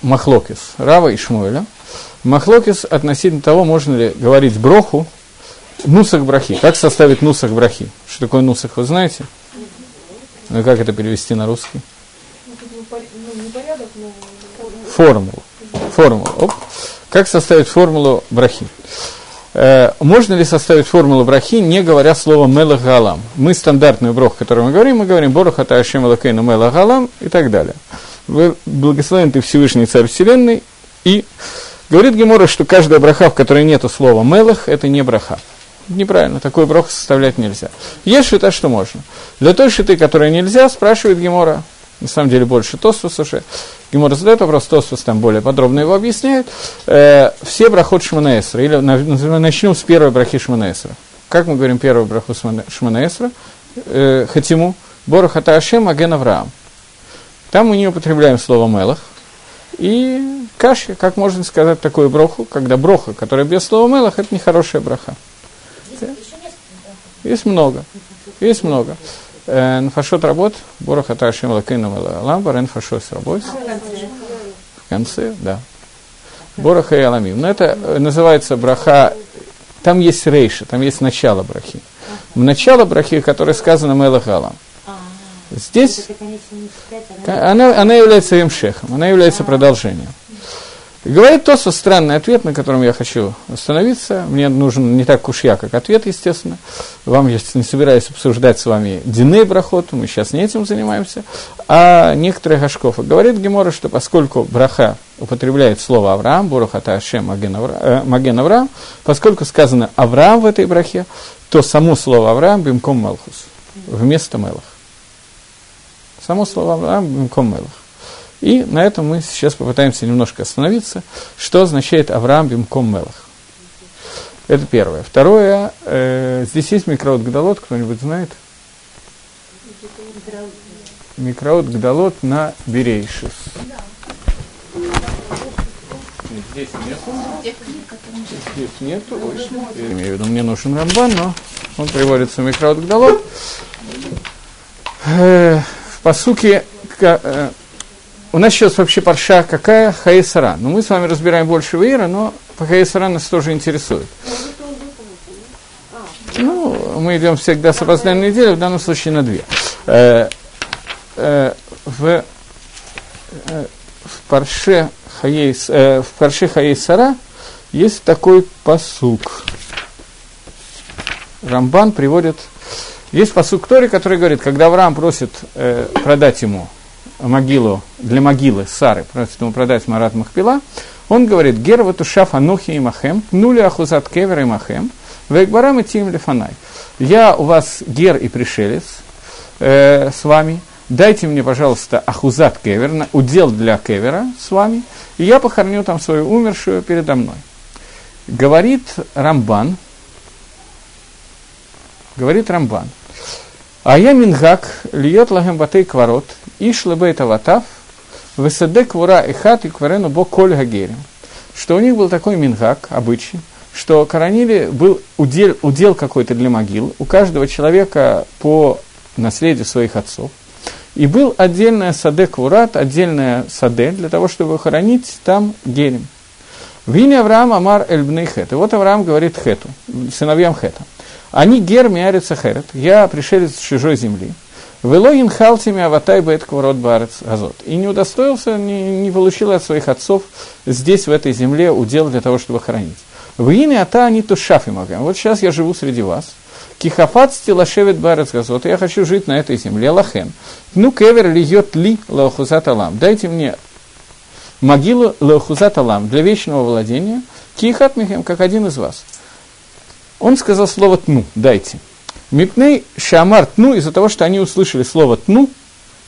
Махлокис, Рава и Шмуэля. Махлокис относительно того, можно ли говорить броху, нусах брахи. Как составить нусах брахи? Что такое нусах, вы знаете? Ну, как это перевести на русский? Формулу. Формулу. Оп. Как составить формулу брахи? Э, можно ли составить формулу брахи, не говоря слово мелах галам? Мы стандартную брох, о мы говорим, мы говорим борох ата ашем элакейну мелах галам и так далее. Благословен ты Всевышний Царь Вселенной. И говорит Гемора, что каждая браха, в которой нет слова мелах, это не браха. Неправильно, такой брох составлять нельзя. Есть шита, что можно. Для той шиты, которой нельзя, спрашивает Гемора, на самом деле больше Тосфос уже. Гемора задает вопрос, Тосфос там более подробно его объясняет. Э, все брахот Шманаэсра, или начнем с первой брахи Шманаэсра. Как мы говорим первую браху Шманаэсра? Э, Хатиму, Борохата Ашем, Аген Авраам. Там мы не употребляем слово «мелах». И каши, как можно сказать такую броху, когда броха, которая без слова «мелах», это нехорошая броха. Есть много. Есть много. Э, Нафашот работ, Бороха Ташим Лакейна Ламба, Рен Фашот работ. В конце, да. Бороха и Аламим. Но это называется браха, там есть рейша, там есть начало брахи. Начало брахи, которое сказано Мелах Алам. Здесь она, она является емшехом, она является продолжением. Говорит Тосу странный ответ, на котором я хочу остановиться. Мне нужен не так уж я, как ответ, естественно. Вам я не собираюсь обсуждать с вами Диней Брахоту, мы сейчас не этим занимаемся. А некоторые Гашков. Говорит Гемора, что поскольку Браха употребляет слово Авраам, Бурахата Ашем Маген э, Авраам, поскольку сказано Авраам в этой брахе, то само слово Авраам бимком Малхус, вместо Мелах. Само слово Авраам Бимком Мелах. И на этом мы сейчас попытаемся немножко остановиться, что означает Авраам Бимком Мелах. Это первое. Второе, э, здесь есть микроот Гдалот, кто-нибудь знает? Микроот Гдалот на Берейшис. Здесь нету. Здесь нету. Ой, я имею в виду, мне нужен Рамбан, но он приводится в Микроот Гдалот. Э, по сути, э, у нас сейчас вообще парша какая? Хаисара. Ну, мы с вами разбираем больше Вейра, но по Хаисара нас тоже интересует. Ну, мы идем всегда с опозданием недели, в данном случае на две. Э, э, в, в Парше Хаейс, в Парше Хаейсара есть такой посук. Рамбан приводит есть посук Тори, который говорит, когда Авраам просит э, продать ему могилу, для могилы Сары, просит ему продать Марат Махпила, он говорит, Гер ватушав анухи и махем, нули ахузат кевер и махем, вейкбарам и тим лефанай. Я у вас гер и пришелец э, с вами, дайте мне, пожалуйста, ахузат кевер, удел для кевера с вами, и я похороню там свою умершую передо мной. Говорит Рамбан, говорит Рамбан, а я мингак, льет лагем батей кварот, иш лебейт аватав, высаде квура и хат и кварену бо коль гагерем. Что у них был такой мингак, обычай, что коронили, был удел, удел какой-то для могил, у каждого человека по наследию своих отцов. И был отдельная саде квурат, отдельная саде, для того, чтобы хоронить там герем. В имя Авраам Амар Эльбней Хет. И вот Авраам говорит Хету, сыновьям Хета. Они гер миарец ахерет, я пришелец с чужой земли. Велогин халтими аватай бет кворот барец азот. И не удостоился, не, не получил от своих отцов здесь, в этой земле, удел для того, чтобы хранить. В имя ата они тушафи могам. Вот сейчас я живу среди вас. Кихафат стилашевит барец газот. Я хочу жить на этой земле. Лахен. Ну, кевер льет ли лаухузат алам. Дайте мне могилу лаухузат алам для вечного владения. Кихат михем, как один из вас он сказал слово «тну», «дайте». Мипней Шамар «тну» из-за того, что они услышали слово «тну»,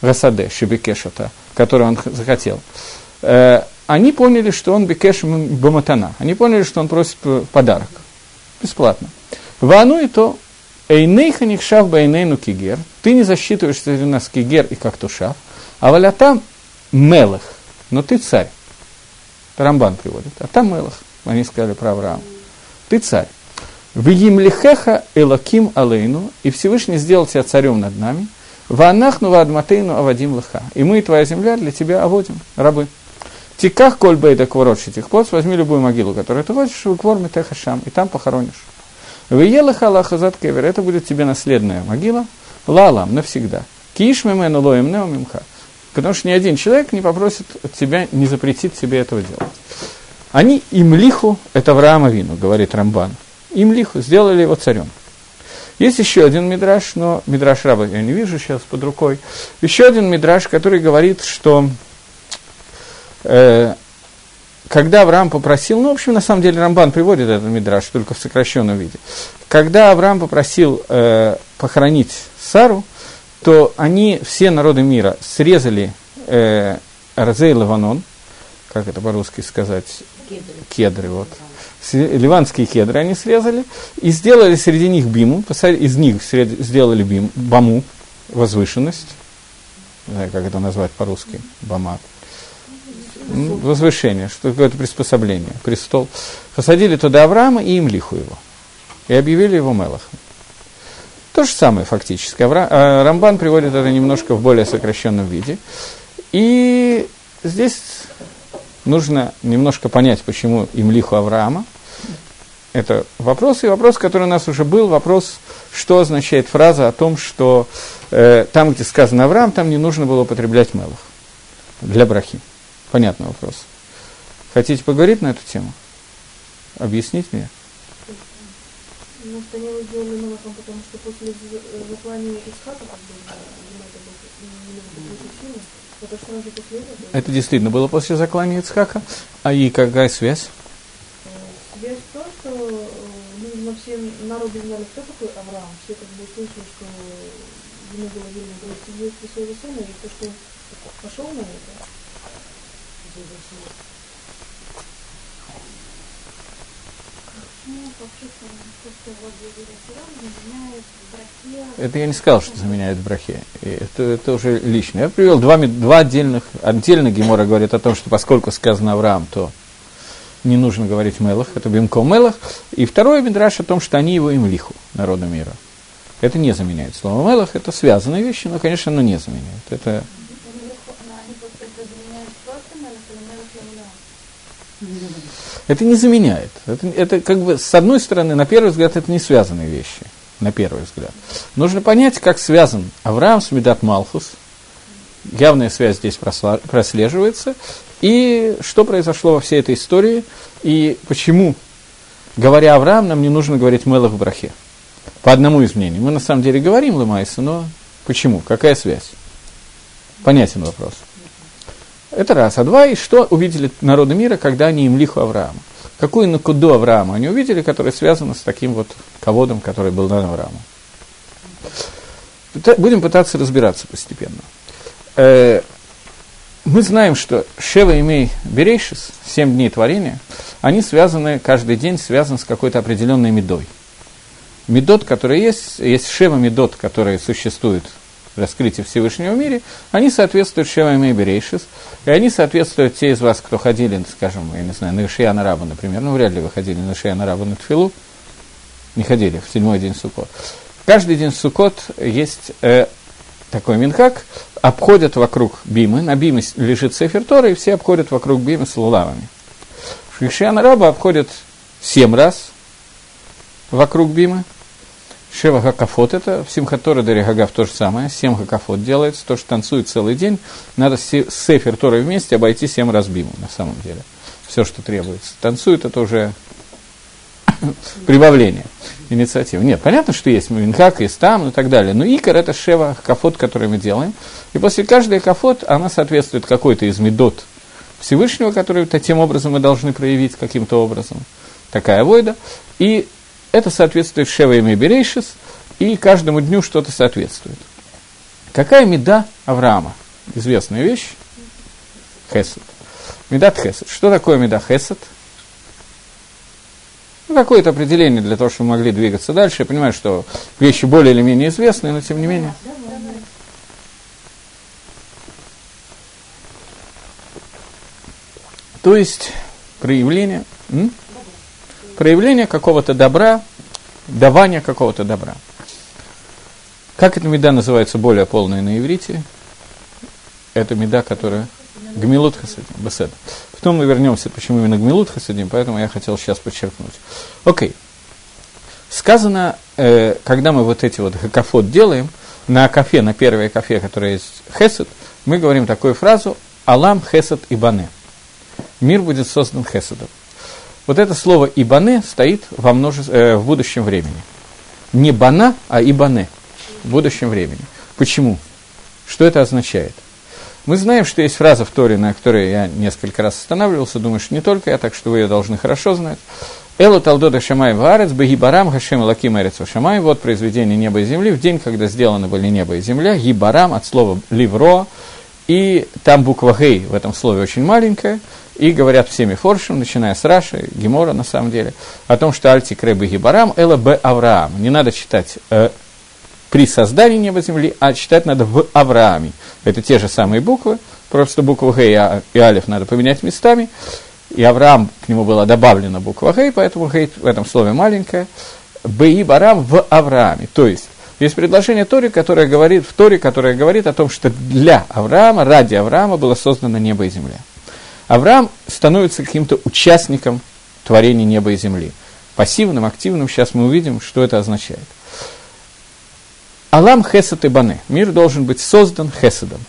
Расаде, Шебекешата, которое он захотел, э, они поняли, что он Бекеш Баматана. Они поняли, что он просит подарок. Бесплатно. Вану и то Эйнейха Нихшав Бейнейну Кигер. Ты не засчитываешь среди нас Кигер и как Тушав. А валятам Мелах. Но ты царь. Рамбан приводит. А там Мелах. Они сказали про Авраама. Ты царь. В Емлихеха Элаким Алейну, и Всевышний сделал тебя царем над нами, в Анахну Вадматейну Авадим Лыха. И мы, твоя земля, для тебя оводим, рабы. Тиках коль бейда кворот шитихпоц, возьми любую могилу, которую ты хочешь, в кворме техашам, и там похоронишь. Выела халаха зад кевер, это будет тебе наследная могила, лалам, навсегда. Киш мемену лоем неомимха. Потому что ни один человек не попросит от тебя, не запретит себе этого делать. Они имлиху, это Авраама Вину, говорит Рамбан, имлиху, сделали его царем. Есть еще один мидраж, но мидраж раба я не вижу сейчас под рукой. Еще один мидраж, который говорит, что э, когда Авраам попросил, ну, в общем, на самом деле Рамбан приводит этот мидраж только в сокращенном виде. Когда Авраам попросил э, похоронить Сару, то они, все народы мира, срезали э, Розей Лаванон, как это по-русски сказать, кедры, кедры вот, ливанские кедры они срезали, и сделали среди них биму, из них сделали бим, баму, возвышенность, не знаю, как это назвать по-русски, бама, возвышение, что какое-то приспособление, престол. Посадили туда Авраама и Имлиху его, и объявили его Мелахом. То же самое фактически. А, Рамбан приводит это немножко в более сокращенном виде. И здесь нужно немножко понять, почему имлиху Авраама. Это вопрос, и вопрос, который у нас уже был, вопрос, что означает фраза о том, что э, там, где сказано Авраам, там не нужно было употреблять мелах для брахи. Понятный вопрос. Хотите поговорить на эту тему? Объяснить мне? Может, они его сделали Мелахом, потому что после? Это действительно было после заклания Ицхака. А и какая связь? Связь в том, что видимо, все народы знали, кто такой Авраам. Все как бы слышали, что ему было велено провести своего сына, и то, что пошел на это. Это я не сказал, что заменяет брахе. Это, это уже лично. Я привел два, два отдельных. Отдельно Гемора говорит о том, что поскольку сказано Авраам, то не нужно говорить Мелах, это Бимко Мелах. И второй Мидраш о том, что они его им лиху, народу мира. Это не заменяет слово Мелах, это связанные вещи, но, конечно, оно не заменяет. Это Это не заменяет. Это, это как бы, с одной стороны, на первый взгляд, это не связанные вещи. На первый взгляд. Нужно понять, как связан Авраам с Медат Малхус. Явная связь здесь прослеживается. И что произошло во всей этой истории. И почему, говоря Авраам, нам не нужно говорить Мелах в брахе. По одному из мнений. Мы на самом деле говорим Лымайса, но почему? Какая связь? Понятен вопрос. Это раз. А два, и что увидели народы мира, когда они им лиху Авраама? Какую накуду Авраама они увидели, которая связана с таким вот ководом, который был дан Аврааму? Будем пытаться разбираться постепенно. Э, мы знаем, что Шева имей Берейшис, семь дней творения, они связаны, каждый день связан с какой-то определенной медой. Медот, который есть, есть Шева Медот, которые существуют раскрытии Всевышнего мире, они соответствуют Шевам и Берейшис, и они соответствуют те из вас, кто ходили, скажем, я не знаю, на Ишия Раба, например, ну, вряд ли вы ходили на Ишия Раба на Тфилу, не ходили в седьмой день Суккот. Каждый день Суккот есть э, такой минхак, обходят вокруг Бимы, на Биме лежит Сефер Тора, и все обходят вокруг Бимы с лулавами. Ишия Раба обходят семь раз вокруг Бимы, Шева Хакафот это, в Симхатора Дарихагав то же самое, семь Хакафот делается, то, что танцует целый день, надо с Сефер Торой вместе обойти семь раз биму, на самом деле. Все, что требуется. Танцует, это уже прибавление инициативы. Нет, понятно, что есть Минхак, есть там и так далее, но Икор это Шева Кафот, который мы делаем. И после каждой Кафот она соответствует какой-то из медот Всевышнего, который таким образом мы должны проявить каким-то образом. Такая войда. И это соответствует Шева и Берейшис, и каждому дню что-то соответствует. Какая меда Авраама? Известная вещь. Хесед. Медат Хесед. Что такое меда Хесед? Ну, какое-то определение для того, чтобы мы могли двигаться дальше. Я понимаю, что вещи более или менее известные, но тем не менее. То есть проявление. М? Проявление какого-то добра, давание какого-то добра. Как эта меда называется более полная на иврите? Это меда, которая... Гмилут хасад, бесед. Потом мы вернемся, почему именно Гмилут Хасидим, поэтому я хотел сейчас подчеркнуть. Окей. Сказано, э, когда мы вот эти вот гакофот делаем, на кафе, на первое кафе, которое есть хесед, мы говорим такую фразу «Алам хесед ибане». Мир будет создан хеседом. Вот это слово «ибане» стоит во множе... э, в будущем времени. Не «бана», а «ибане» в будущем времени. Почему? Что это означает? Мы знаем, что есть фраза в Торе, на которой я несколько раз останавливался, думаю, что не только я, так что вы ее должны хорошо знать. Элу Талдода Шамай Варец, Багибарам Хашем Лаким Эрец Шамай, вот произведение неба и земли, в день, когда сделаны были небо и земля, Гибарам от слова Ливро, и там буква Гей в этом слове очень маленькая, и говорят всеми форшем, начиная с Раши, Гемора на самом деле, о том, что Альти Крэбы Гибарам, Эла Б Авраам. Не надо читать э, при создании неба земли, а читать надо в Аврааме. Это те же самые буквы, просто букву Г и, а, и Алиф надо поменять местами. И Авраам, к нему была добавлена буква Г, поэтому Г в этом слове маленькая. Б Барам в Аврааме. То есть, есть предложение Тори, которое говорит, в Торе, которое говорит о том, что для Авраама, ради Авраама было создано небо и земля. Авраам становится каким-то участником творения неба и земли. Пассивным, активным, сейчас мы увидим, что это означает. Алам хесед и бане. Мир должен быть создан хеседом.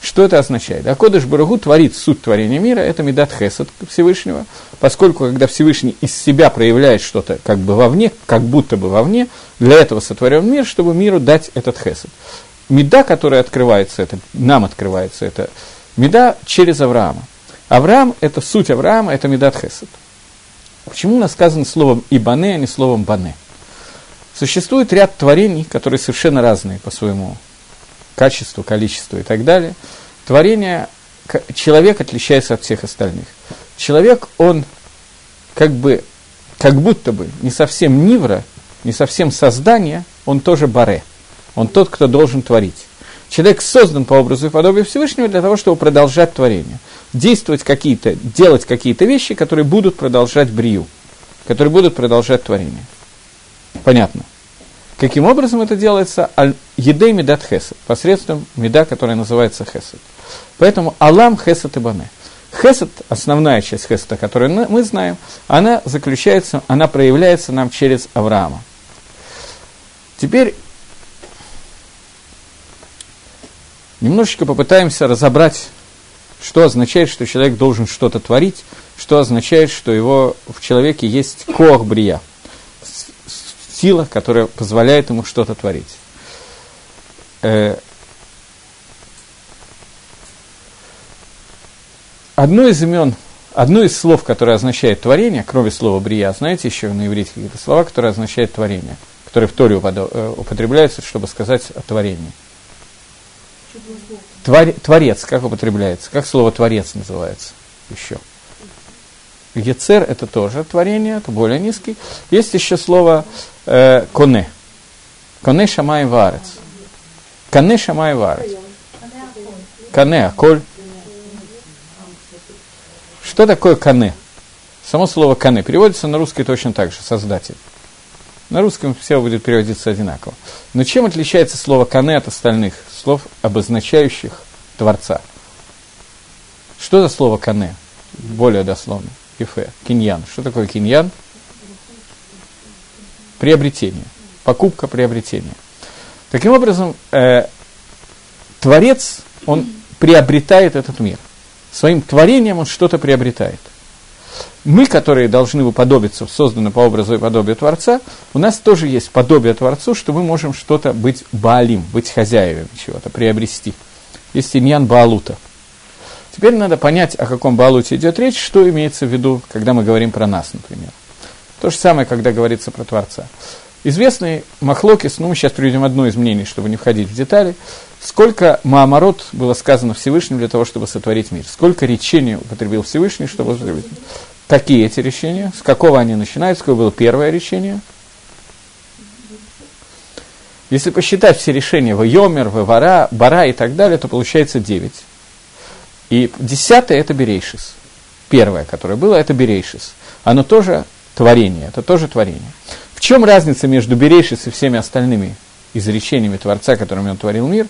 Что это означает? Акодыш Барагу творит суть творения мира, это медат хесед Всевышнего, поскольку когда Всевышний из себя проявляет что-то как бы вовне, как будто бы вовне, для этого сотворен мир, чтобы миру дать этот хесед. Меда, которая открывается, это, нам открывается, это меда через Авраама. Авраам – это суть Авраама, это медат хесед. Почему у нас сказано словом «ибане», а не словом «бане»? Существует ряд творений, которые совершенно разные по своему качеству, количеству и так далее. Творение, человек отличается от всех остальных. Человек, он как бы, как будто бы не совсем нивра, не совсем создание, он тоже баре. Он тот, кто должен творить. Человек создан по образу и подобию Всевышнего для того, чтобы продолжать творение. Действовать какие-то, делать какие-то вещи, которые будут продолжать брию, которые будут продолжать творение. Понятно. Каким образом это делается? Едей медат хесед, посредством меда, которая называется хесед. Поэтому алам хесед и бане. Хесед, основная часть хеседа, которую мы знаем, она заключается, она проявляется нам через Авраама. Теперь немножечко попытаемся разобрать, что означает, что человек должен что-то творить, что означает, что его, в человеке есть коах брия – сила, которая позволяет ему что-то творить. Э, одно из имен, одно из слов, которое означает творение, кроме слова брия, знаете еще на иврите какие-то слова, которые означают творение, которые в Торе э, употребляются, чтобы сказать о творении. Твор, творец, как употребляется? Как слово творец называется еще? Ецер – это тоже творение, это более низкий. Есть еще слово э, коне. Коне шамай варец. Коне шамай варец. Коне, аколь. Что такое коне? Само слово коне переводится на русский точно так же, создатель. На русском все будет переводиться одинаково. Но чем отличается слово коне от остальных слов, обозначающих Творца? Что за слово коне? Более дословно. Ифе. Киньян. Что такое киньян? приобретение. Покупка приобретения. Таким образом, э, Творец, он приобретает этот мир. Своим творением он что-то приобретает. Мы, которые должны уподобиться, созданы по образу и подобию Творца, у нас тоже есть подобие Творцу, что мы можем что-то быть Баалим, быть хозяевами чего-то, приобрести. Есть иньян Баалута. Теперь надо понять, о каком Баалуте идет речь, что имеется в виду, когда мы говорим про нас, например. То же самое, когда говорится про Творца. Известный Махлокис, ну мы сейчас приведем одно из мнений, чтобы не входить в детали, сколько Маамарот было сказано Всевышним для того, чтобы сотворить мир, сколько речений употребил Всевышний, чтобы сотворить мир. Какие эти речения, с какого они начинаются, какое было первое речение. Если посчитать все решения в Йомер, в Вара, Бара и так далее, то получается 9. И десятое – это Берейшис. Первое, которое было, это Берейшис. Оно тоже творение, это тоже творение. В чем разница между Берейшис и всеми остальными изречениями Творца, которыми он творил мир?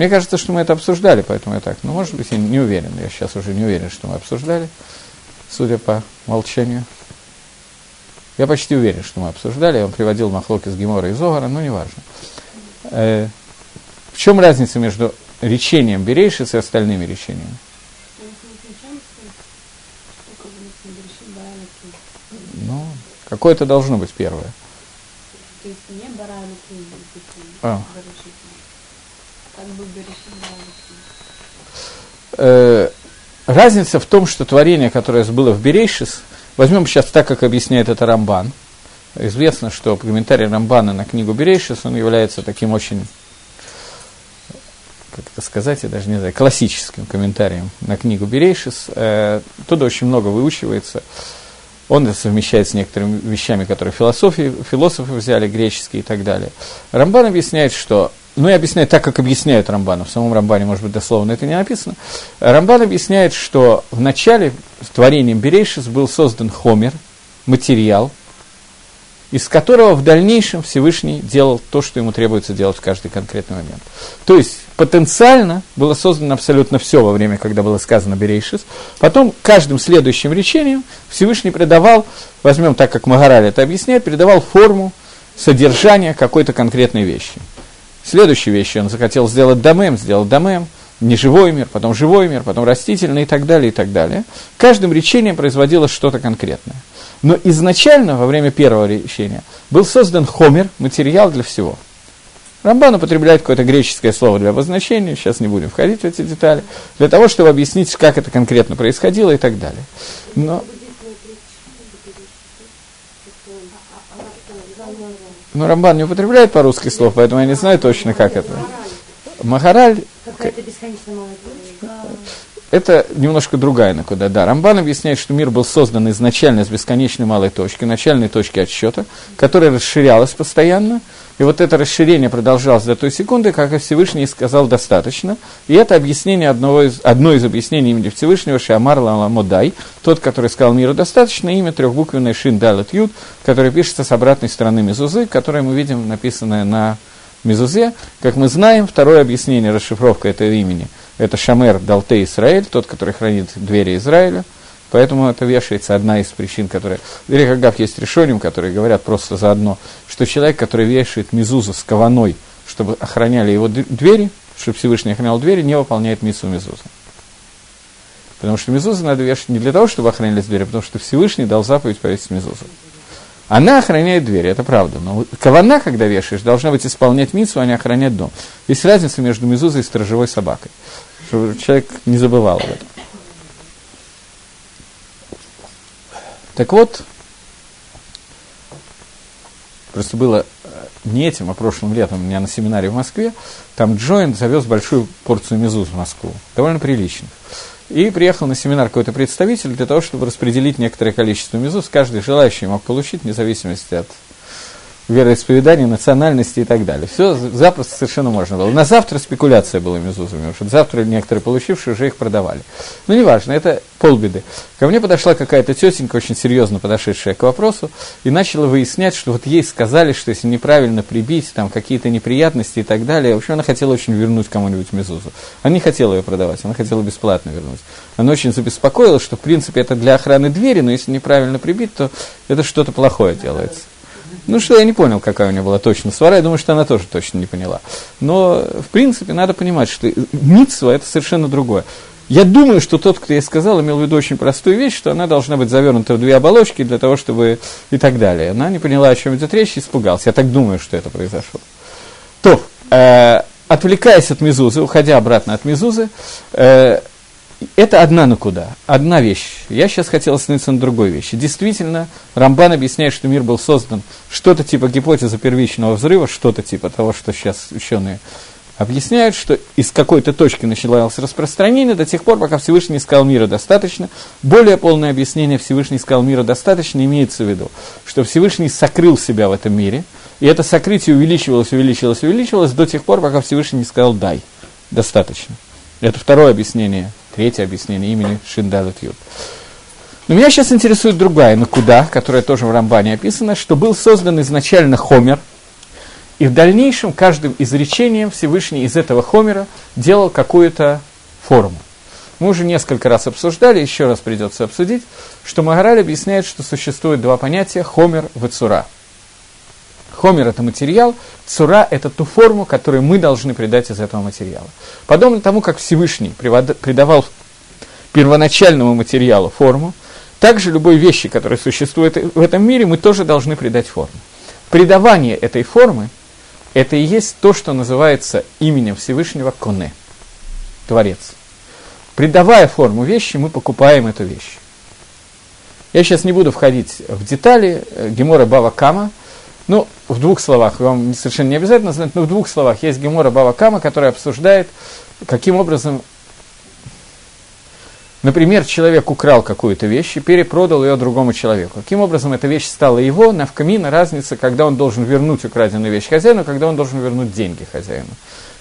Мне кажется, что мы это обсуждали, поэтому я так, ну, может быть, я не уверен, я сейчас уже не уверен, что мы обсуждали, судя по молчанию. Я почти уверен, что мы обсуждали, я вам приводил Махлок из Гемора и Зогара, но неважно. Э, в чем разница между речением Берейшис и остальными речениями? Ну, какое-то должно быть первое. То есть не бараны а. Как бы э, Разница в том, что творение, которое было в Берейшис, возьмем сейчас так, как объясняет это Рамбан. Известно, что комментарий Рамбана на книгу Берейшис, он является таким очень как это сказать, я даже не знаю, классическим комментарием на книгу Берейшис. Э, туда очень много выучивается. Он совмещает с некоторыми вещами, которые философии, философы взяли, греческие и так далее. Рамбан объясняет, что ну и объясняет так, как объясняют Рамбану. В самом Рамбане, может быть, дословно это не написано. Рамбан объясняет, что в начале творением Берейшис был создан хомер, материал, из которого в дальнейшем Всевышний делал то, что ему требуется делать в каждый конкретный момент. То есть потенциально было создано абсолютно все во время, когда было сказано Берейшис. Потом каждым следующим речением Всевышний придавал, возьмем так, как Магараль это объясняет, придавал форму содержания какой-то конкретной вещи. Следующей вещью он захотел сделать домем, сделал домем, неживой мир, потом живой мир, потом растительный и так далее, и так далее. Каждым речением производилось что-то конкретное. Но изначально, во время первого речения, был создан хомер, материал для всего. Рамбан употребляет какое-то греческое слово для обозначения, сейчас не будем входить в эти детали, для того, чтобы объяснить, как это конкретно происходило и так далее. Но, но Рамбан не употребляет по-русски слов, поэтому я не знаю точно, как это. Махараль... Это немножко другая накуда. Да, Рамбан объясняет, что мир был создан изначально с бесконечной малой точки, начальной точки отсчета, которая расширялась постоянно, и вот это расширение продолжалось до той секунды, как Всевышний сказал достаточно. И это объяснение одного из, одно из объяснений имени Всевышнего Шиамар Ламодай, тот, который сказал миру достаточно, имя трехбуквенной Шин Далат Юд, который пишется с обратной стороны Мезузы, которое мы видим написанное на Мезузе. Как мы знаем, второе объяснение, расшифровка этого имени – это Шамер Далте Израиль, тот, который хранит двери Израиля. Поэтому это вешается одна из причин, которая... Или Хагав есть решением, которые говорят просто заодно, что человек, который вешает мизузу с кованой, чтобы охраняли его двери, чтобы Всевышний охранял двери, не выполняет миссу мизуза. Потому что мизузу надо вешать не для того, чтобы охранялись двери, а потому что Всевышний дал заповедь повесить мизузу. Она охраняет двери, это правда. Но кавана, когда вешаешь, должна быть исполнять мицу, а не охранять дом. Есть разница между мизузой и сторожевой собакой чтобы человек не забывал об этом. Так вот, просто было э, не этим, а прошлым летом у меня на семинаре в Москве, там Джоинт завез большую порцию мезуз в Москву, довольно приличных. И приехал на семинар какой-то представитель для того, чтобы распределить некоторое количество мезуз. Каждый желающий мог получить, вне зависимости от вероисповедания, национальности и так далее. Все запросто совершенно можно было. На завтра спекуляция была мезузами, потому что завтра некоторые получившие уже их продавали. Но неважно, это полбеды. Ко мне подошла какая-то тетенька, очень серьезно подошедшая к вопросу, и начала выяснять, что вот ей сказали, что если неправильно прибить, там какие-то неприятности и так далее, в общем, она хотела очень вернуть кому-нибудь мезузу. Она не хотела ее продавать, она хотела бесплатно вернуть. Она очень забеспокоилась, что, в принципе, это для охраны двери, но если неправильно прибить, то это что-то плохое делается. Ну что, я не понял, какая у нее была точно свара, я думаю, что она тоже точно не поняла. Но, в принципе, надо понимать, что митсва – это совершенно другое. Я думаю, что тот, кто ей сказал, имел в виду очень простую вещь, что она должна быть завернута в две оболочки для того, чтобы и так далее. Она не поняла, о чем идет речь, и испугалась. Я так думаю, что это произошло. То, э, отвлекаясь от Мезузы, уходя обратно от Мезузы, э, это одна накуда, одна вещь. Я сейчас хотел остановиться на другой вещи. Действительно, Рамбан объясняет, что мир был создан что-то типа гипотезы первичного взрыва, что-то типа того, что сейчас ученые объясняют, что из какой-то точки началось распространение до тех пор, пока Всевышний сказал мира достаточно. Более полное объяснение Всевышний сказал мира достаточно имеется в виду, что Всевышний сокрыл себя в этом мире, и это сокрытие увеличивалось, увеличивалось, увеличивалось до тех пор, пока Всевышний не сказал «дай». Достаточно. Это второе объяснение Третье объяснение имени Шиндалут Юд. Но меня сейчас интересует другая накуда, которая тоже в Рамбане описана, что был создан изначально Хомер, И в дальнейшем каждым изречением Всевышний из этого хомера делал какую-то форму. Мы уже несколько раз обсуждали, еще раз придется обсудить, что Магараль объясняет, что существует два понятия – хомер и цура. Хомер – это материал, цура – это ту форму, которую мы должны придать из этого материала. Подобно тому, как Всевышний придавал первоначальному материалу форму, также любой вещи, которые существуют в этом мире, мы тоже должны придать форму. Придавание этой формы – это и есть то, что называется именем Всевышнего Коне, Творец. Придавая форму вещи, мы покупаем эту вещь. Я сейчас не буду входить в детали э, Гемора Бава Кама. Ну, в двух словах, вам совершенно не обязательно знать, но в двух словах есть Гемора Бава Кама, которая обсуждает, каким образом Например, человек украл какую-то вещь и перепродал ее другому человеку. Каким образом эта вещь стала его, навкамина разница, когда он должен вернуть украденную вещь хозяину, когда он должен вернуть деньги хозяину.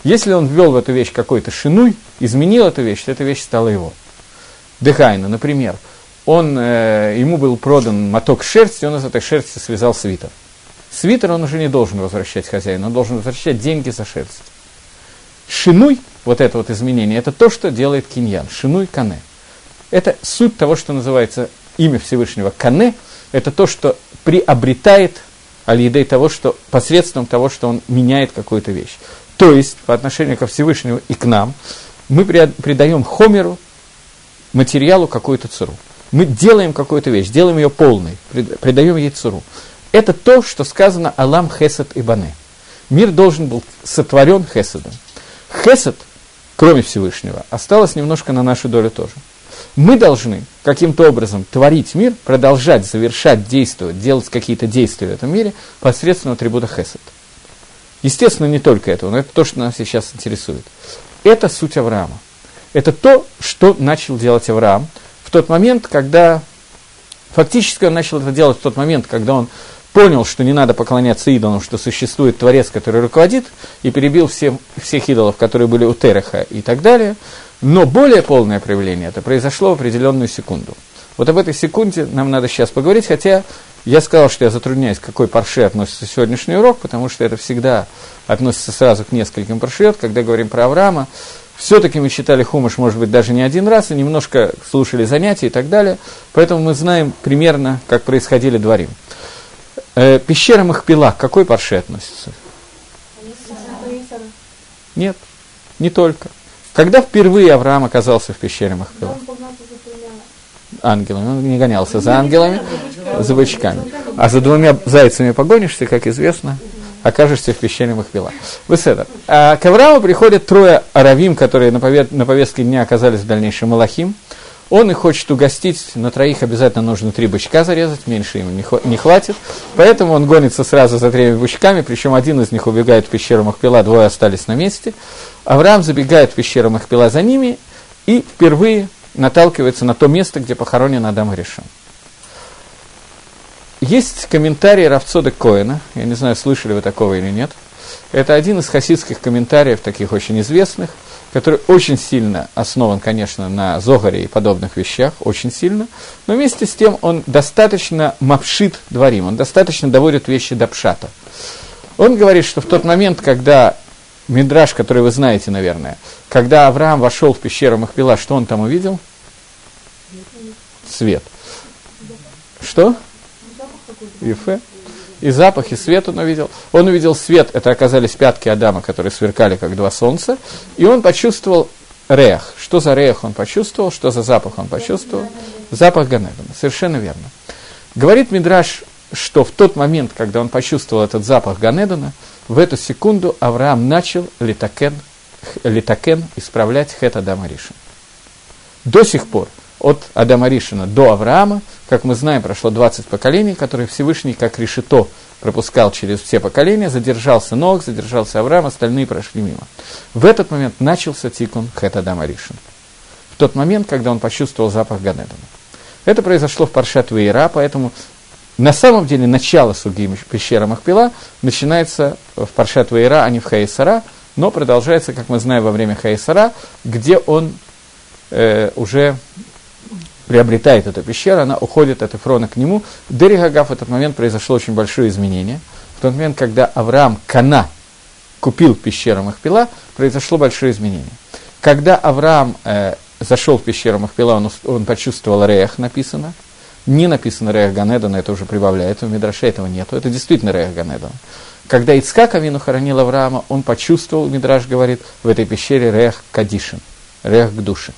Если он ввел в эту вещь какой-то шинуй, изменил эту вещь, то эта вещь стала его. Дыхайна, например, он, э, ему был продан моток шерсти, он из этой шерсти связал свитер. Свитер он уже не должен возвращать хозяину, он должен возвращать деньги за шерсть. Шинуй, вот это вот изменение, это то, что делает киньян. Шинуй кане. Это суть того, что называется имя Всевышнего Кане, это то, что приобретает алидей того, что посредством того, что он меняет какую-то вещь. То есть, по отношению ко Всевышнему и к нам, мы придаем Хомеру, материалу какую-то цуру. Мы делаем какую-то вещь, делаем ее полной, придаем ей цуру. Это то, что сказано Алам Хесед и Бане. Мир должен был сотворен Хеседом. Хесед, кроме Всевышнего, осталось немножко на нашу долю тоже мы должны каким-то образом творить мир, продолжать, завершать, действовать, делать какие-то действия в этом мире посредством атрибута Хесед. Естественно, не только этого, но это то, что нас сейчас интересует. Это суть Авраама. Это то, что начал делать Авраам в тот момент, когда... Фактически он начал это делать в тот момент, когда он понял, что не надо поклоняться идолам, что существует Творец, который руководит, и перебил все, всех идолов, которые были у Тереха и так далее – но более полное проявление это произошло в определенную секунду. Вот об этой секунде нам надо сейчас поговорить, хотя я сказал, что я затрудняюсь, к какой парше относится сегодняшний урок, потому что это всегда относится сразу к нескольким паршиот, когда говорим про Авраама. Все-таки мы читали Хумаш, может быть, даже не один раз, и немножко слушали занятия и так далее, поэтому мы знаем примерно, как происходили дворим. Э, пещера Махпила к какой парше относится? Нет, не только. Когда впервые Авраам оказался в пещере Махпила? Ангелами. Он не гонялся за ангелами, за бычками. А за двумя зайцами погонишься, как известно, окажешься в пещере Махпила. Выседа. А к Аврааму приходят трое аравим, которые на, повет, на повестке дня оказались в дальнейшем Малахим. Он их хочет угостить, на троих обязательно нужно три бычка зарезать, меньше не, не хватит. Поэтому он гонится сразу за тремя бычками, причем один из них убегает в пещеру Махпила, двое остались на месте. Авраам забегает в пещеру Махпила за ними и впервые наталкивается на то место, где похоронен Адам Гришин. Есть комментарий Равцода Коэна, я не знаю, слышали вы такого или нет. Это один из хасидских комментариев, таких очень известных, который очень сильно основан, конечно, на Зогаре и подобных вещах, очень сильно, но вместе с тем он достаточно мапшит дворим, он достаточно доводит вещи до пшата. Он говорит, что в тот момент, когда Мидраш, который вы знаете, наверное, когда Авраам вошел в пещеру Махпила, что он там увидел? Свет. Что? Ефе. И запах, и свет он увидел. Он увидел свет, это оказались пятки Адама, которые сверкали, как два солнца. И он почувствовал рех. Что за рех он почувствовал, что за запах он почувствовал? Запах Ганедана. Совершенно верно. Говорит Мидраш, что в тот момент, когда он почувствовал этот запах Ганедана, в эту секунду Авраам начал литакен, литакен исправлять хет Адама Ришина. До сих пор, от Адама Ришина до Авраама, как мы знаем, прошло 20 поколений, которые Всевышний, как решето, пропускал через все поколения, задержался Ног, задержался Авраам, остальные прошли мимо. В этот момент начался тикун Хет Адама Ришин. В тот момент, когда он почувствовал запах Ганедана. Это произошло в Паршат Вейра, поэтому на самом деле начало суги пещера Махпила начинается в Паршат Вейра, а не в Хаисара, но продолжается, как мы знаем, во время Хаисара, где он э, уже приобретает эту пещеру, она уходит от Эфрона к нему. В Деригагав в этот момент произошло очень большое изменение. в тот момент, когда Авраам Кана купил пещеру Махпила, произошло большое изменение. Когда Авраам э, зашел в пещеру Махпила, он, он почувствовал Реях, написано. Не написано Реях Ганедана, это уже прибавляет, в Мидраше этого нету, это действительно Реях Ганедана. Когда Ицкак Авину хоронил Авраама, он почувствовал, Мидраш говорит, в этой пещере Реях Кадишин, Реях душе.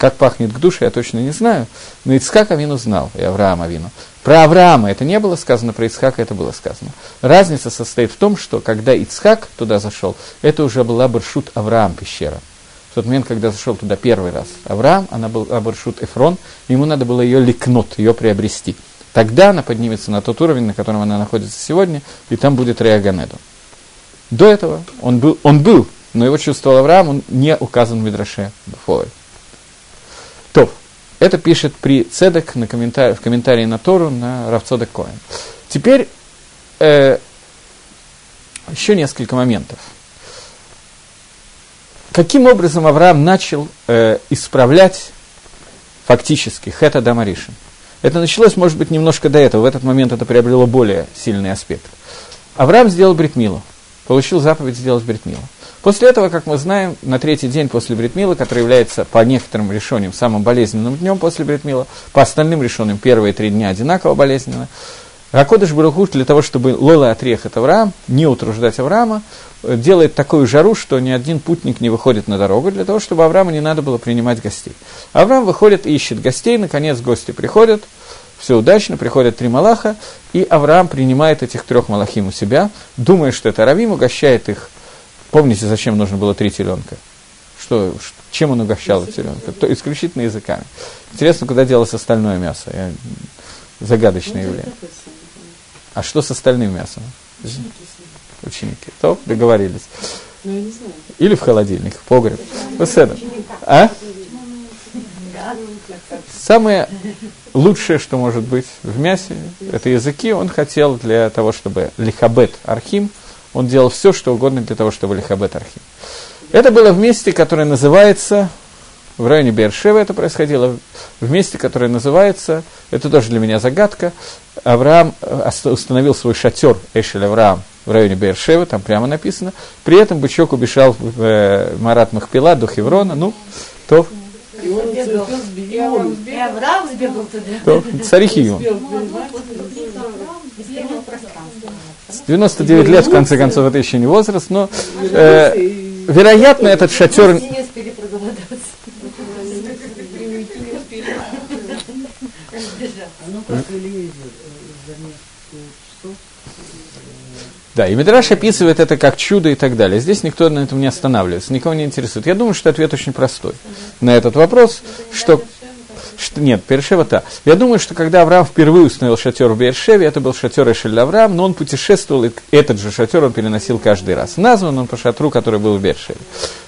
Как пахнет к душе, я точно не знаю, но Ицкак Авину знал, и Авраам Авину. Про Авраама это не было сказано, про Ицхака это было сказано. Разница состоит в том, что когда Ицхак туда зашел, это уже была Баршут Авраам пещера. В тот момент, когда зашел туда первый раз Авраам, она была Баршут Эфрон, ему надо было ее ликнуть, ее приобрести. Тогда она поднимется на тот уровень, на котором она находится сегодня, и там будет Реаганеду. До этого он был, он был, но его чувствовал Авраам, он не указан в Мидраше Бафоэль. То, это пишет при Цедек на комментарий, в комментарии на Тору на Равцодек Коэн. Теперь э, еще несколько моментов. Каким образом Авраам начал э, исправлять фактически Хета Дамаришин? Это началось, может быть, немножко до этого. В этот момент это приобрело более сильный аспект. Авраам сделал бритмилу, получил заповедь сделать бритмилу. После этого, как мы знаем, на третий день после Бритмила, который является по некоторым решениям самым болезненным днем после Бритмила, по остальным решениям первые три дня одинаково болезненно, Ракодыш Барухуш для того, чтобы Лола отрехать Авраам, не утруждать Авраама, делает такую жару, что ни один путник не выходит на дорогу, для того, чтобы Аврааму не надо было принимать гостей. Авраам выходит и ищет гостей, наконец гости приходят, все удачно, приходят три малаха, и Авраам принимает этих трех малахим у себя, думая, что это Равим, угощает их Помните, зачем нужно было три теленка? Что, чем он угощал теленка? То, исключительно языками. Интересно, куда делалось остальное мясо? Я, загадочное явление. А что с остальным мясом? Ученики. То, договорились. Или в холодильник, в погреб. А? Самое лучшее, что может быть в мясе, это языки. Он хотел для того, чтобы лихабет архим, он делал все, что угодно для того, чтобы Лихабет Архим. Это было в месте, которое называется, в районе Бершева это происходило, в месте, которое называется, это тоже для меня загадка, Авраам э, установил свой шатер Эшель Авраам в районе Бершева, там прямо написано. При этом бычок убежал в э, Марат Махпила до Хеврона, ну, то... И он сбегал, и Авраам сбегал туда. То, царихи 99 лет, в конце концов, это еще не возраст, но, э, вероятно, этот шатер... Да, и Мидраш описывает это как чудо и так далее. Здесь никто на этом не останавливается, никого не интересует. Я думаю, что ответ очень простой на этот вопрос, что что, нет, Бершева та. Я думаю, что когда Авраам впервые установил шатер в Бершеве, это был шатер Эшель Авраам, но он путешествовал, и этот же шатер он переносил каждый раз. Назван он по шатру, который был в Бершеве.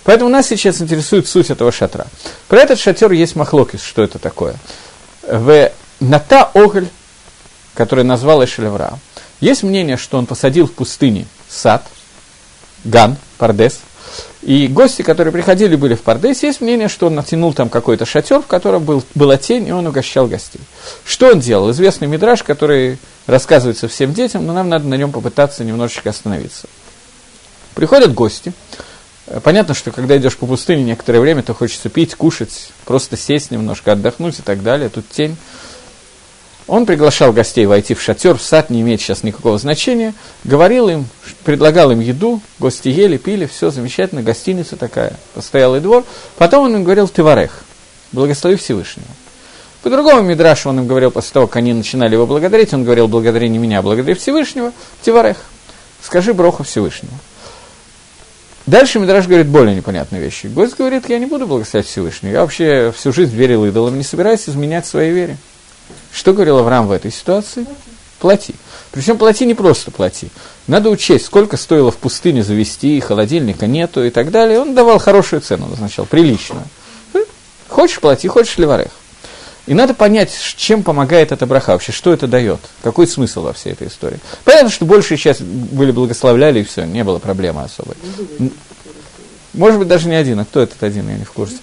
Поэтому нас сейчас интересует суть этого шатра. Про этот шатер есть махлокис, что это такое. В Ната Огль, который назвал Эшель Авраам, есть мнение, что он посадил в пустыне сад, Ган, Пардес – и гости, которые приходили, были в Пардесе, есть мнение, что он натянул там какой-то шатер, в котором был, была тень, и он угощал гостей. Что он делал? Известный мидраж, который рассказывается всем детям, но нам надо на нем попытаться немножечко остановиться. Приходят гости. Понятно, что когда идешь по пустыне некоторое время, то хочется пить, кушать, просто сесть немножко, отдохнуть и так далее. Тут тень. Он приглашал гостей войти в шатер, в сад, не имеет сейчас никакого значения, говорил им, предлагал им еду, гости ели, пили, все замечательно, гостиница такая, постоялый двор. Потом он им говорил «Тыварех», благослови Всевышнего. По другому Мидрашу он им говорил, после того, как они начинали его благодарить, он говорил, благодари не меня, а благодари Всевышнего, Тиварех, скажи Броха Всевышнего. Дальше Мидраш говорит более непонятные вещи. Гость говорит, я не буду благословить Всевышнего, я вообще всю жизнь верил идолам, не собираюсь изменять своей вере. Что говорил Авраам в этой ситуации? Плати. Причем плати не просто плати. Надо учесть, сколько стоило в пустыне завести, холодильника нету и так далее. Он давал хорошую цену, назначал, приличную. Хочешь плати, хочешь ливарех. И надо понять, чем помогает эта браха вообще, что это дает, какой смысл во всей этой истории. Понятно, что большая часть были благословляли, и все, не было проблемы особой. Может быть, даже не один, а кто этот один, я не в курсе.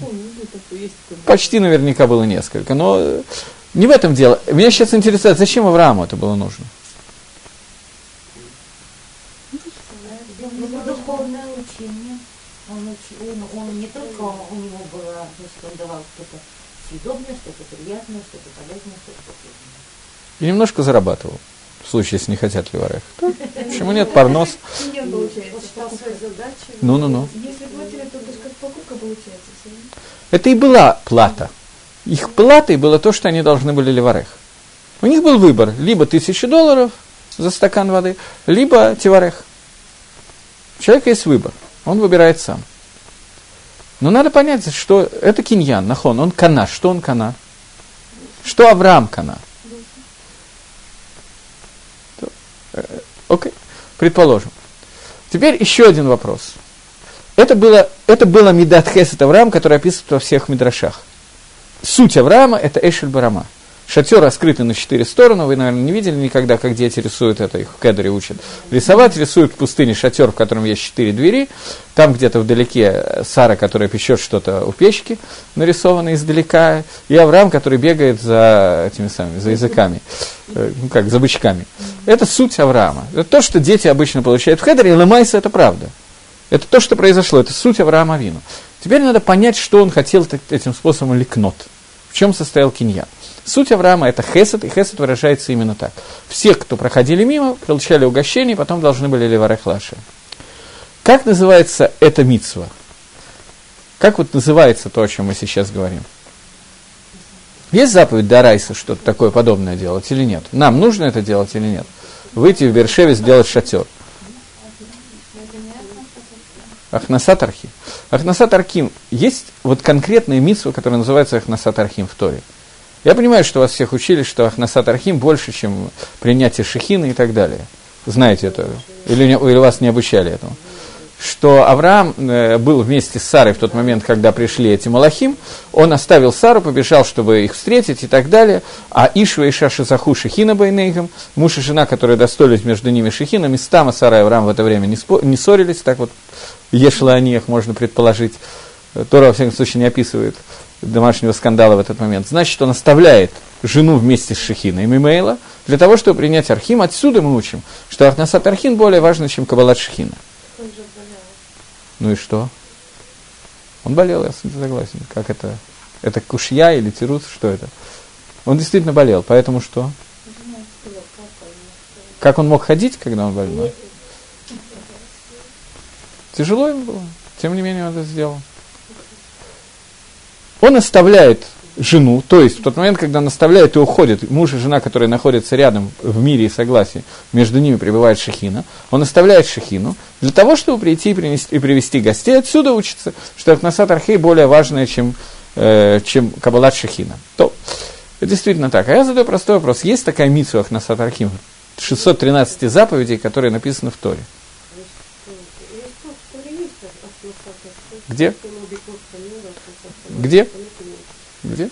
Почти наверняка было несколько, но не в этом дело. Меня сейчас интересует, зачем Аврааму это было нужно? И немножко зарабатывал. В случае, если не хотят ли леварых. Почему нет? Парнос. Ну-ну-ну. Если платили, то как покупка получается. Это и была плата. Их платой было то, что они должны были ливарех. У них был выбор, либо тысяча долларов за стакан воды, либо тиварех. У человека есть выбор, он выбирает сам. Но надо понять, что это киньян, нахон, он кана. Что он кана? Что Авраам кана? Э, Окей, предположим. Теперь еще один вопрос. Это было, это было Медат Хесет Авраам, который описывается во всех Мидрашах. Суть Авраама – это Эшель Барама. Шатер раскрытый на четыре стороны, вы, наверное, не видели никогда, как дети рисуют это, их в кедре учат. Рисовать рисуют в пустыне шатер, в котором есть четыре двери, там где-то вдалеке Сара, которая печет что-то у печки, нарисовано издалека, и Авраам, который бегает за этими самыми, за языками, э, ну как, за бычками. Это суть Авраама. Это то, что дети обычно получают в хедере, и Лемайса это правда. Это то, что произошло, это суть Авраама Вину. Теперь надо понять, что он хотел этим способом ликнот. В чем состоял киньян. Суть Авраама – это хесед, и хесед выражается именно так. Все, кто проходили мимо, получали угощение, потом должны были ливарех лаши. Как называется эта митсва? Как вот называется то, о чем мы сейчас говорим? Есть заповедь Дарайса что-то такое подобное делать или нет? Нам нужно это делать или нет? Выйти в Бершеве, сделать шатер. Ахнасат Архим. Ахнасат Архим. Есть вот конкретная митсва, которая называется Ахнасат Архим в Торе. Я понимаю, что вас всех учили, что Ахнасат Архим больше, чем принятие шехины и так далее. Знаете это? Или, или вас не обучали этому? Что Авраам э, был вместе с Сарой в тот момент, когда пришли эти Малахим, он оставил Сару, побежал, чтобы их встретить и так далее, а Ишва и Шаша Заху Шехина Байнейгам, муж и жена, которые достолились между ними Шехинами, Стама, Сара и Авраам в это время не, спо- не ссорились, так вот Ешла они их, можно предположить. Тора, во всяком случае, не описывает домашнего скандала в этот момент. Значит, он оставляет жену вместе с Шехиной Мимейла для того, чтобы принять Архим. Отсюда мы учим, что Ахнасат Архин более важно, чем Кабалат Шехина. Ну и что? Он болел, я согласен. Как это? Это кушья или тирус? Что это? Он действительно болел, поэтому что? Как он мог ходить, когда он больной? Тяжело ему было. Тем не менее, он это сделал. Он оставляет жену, то есть в тот момент, когда он оставляет и уходит, муж и жена, которые находятся рядом в мире и согласии, между ними пребывает Шехина, он оставляет Шехину для того, чтобы прийти и, принести, и привести гостей. Отсюда учится, что Ахнасат Архей более важное, чем, э, чем Кабалат Шехина. То, это действительно так. А я задаю простой вопрос. Есть такая митсу Ахнасат Архим? 613 заповедей, которые написаны в Торе. Где? Где? Где?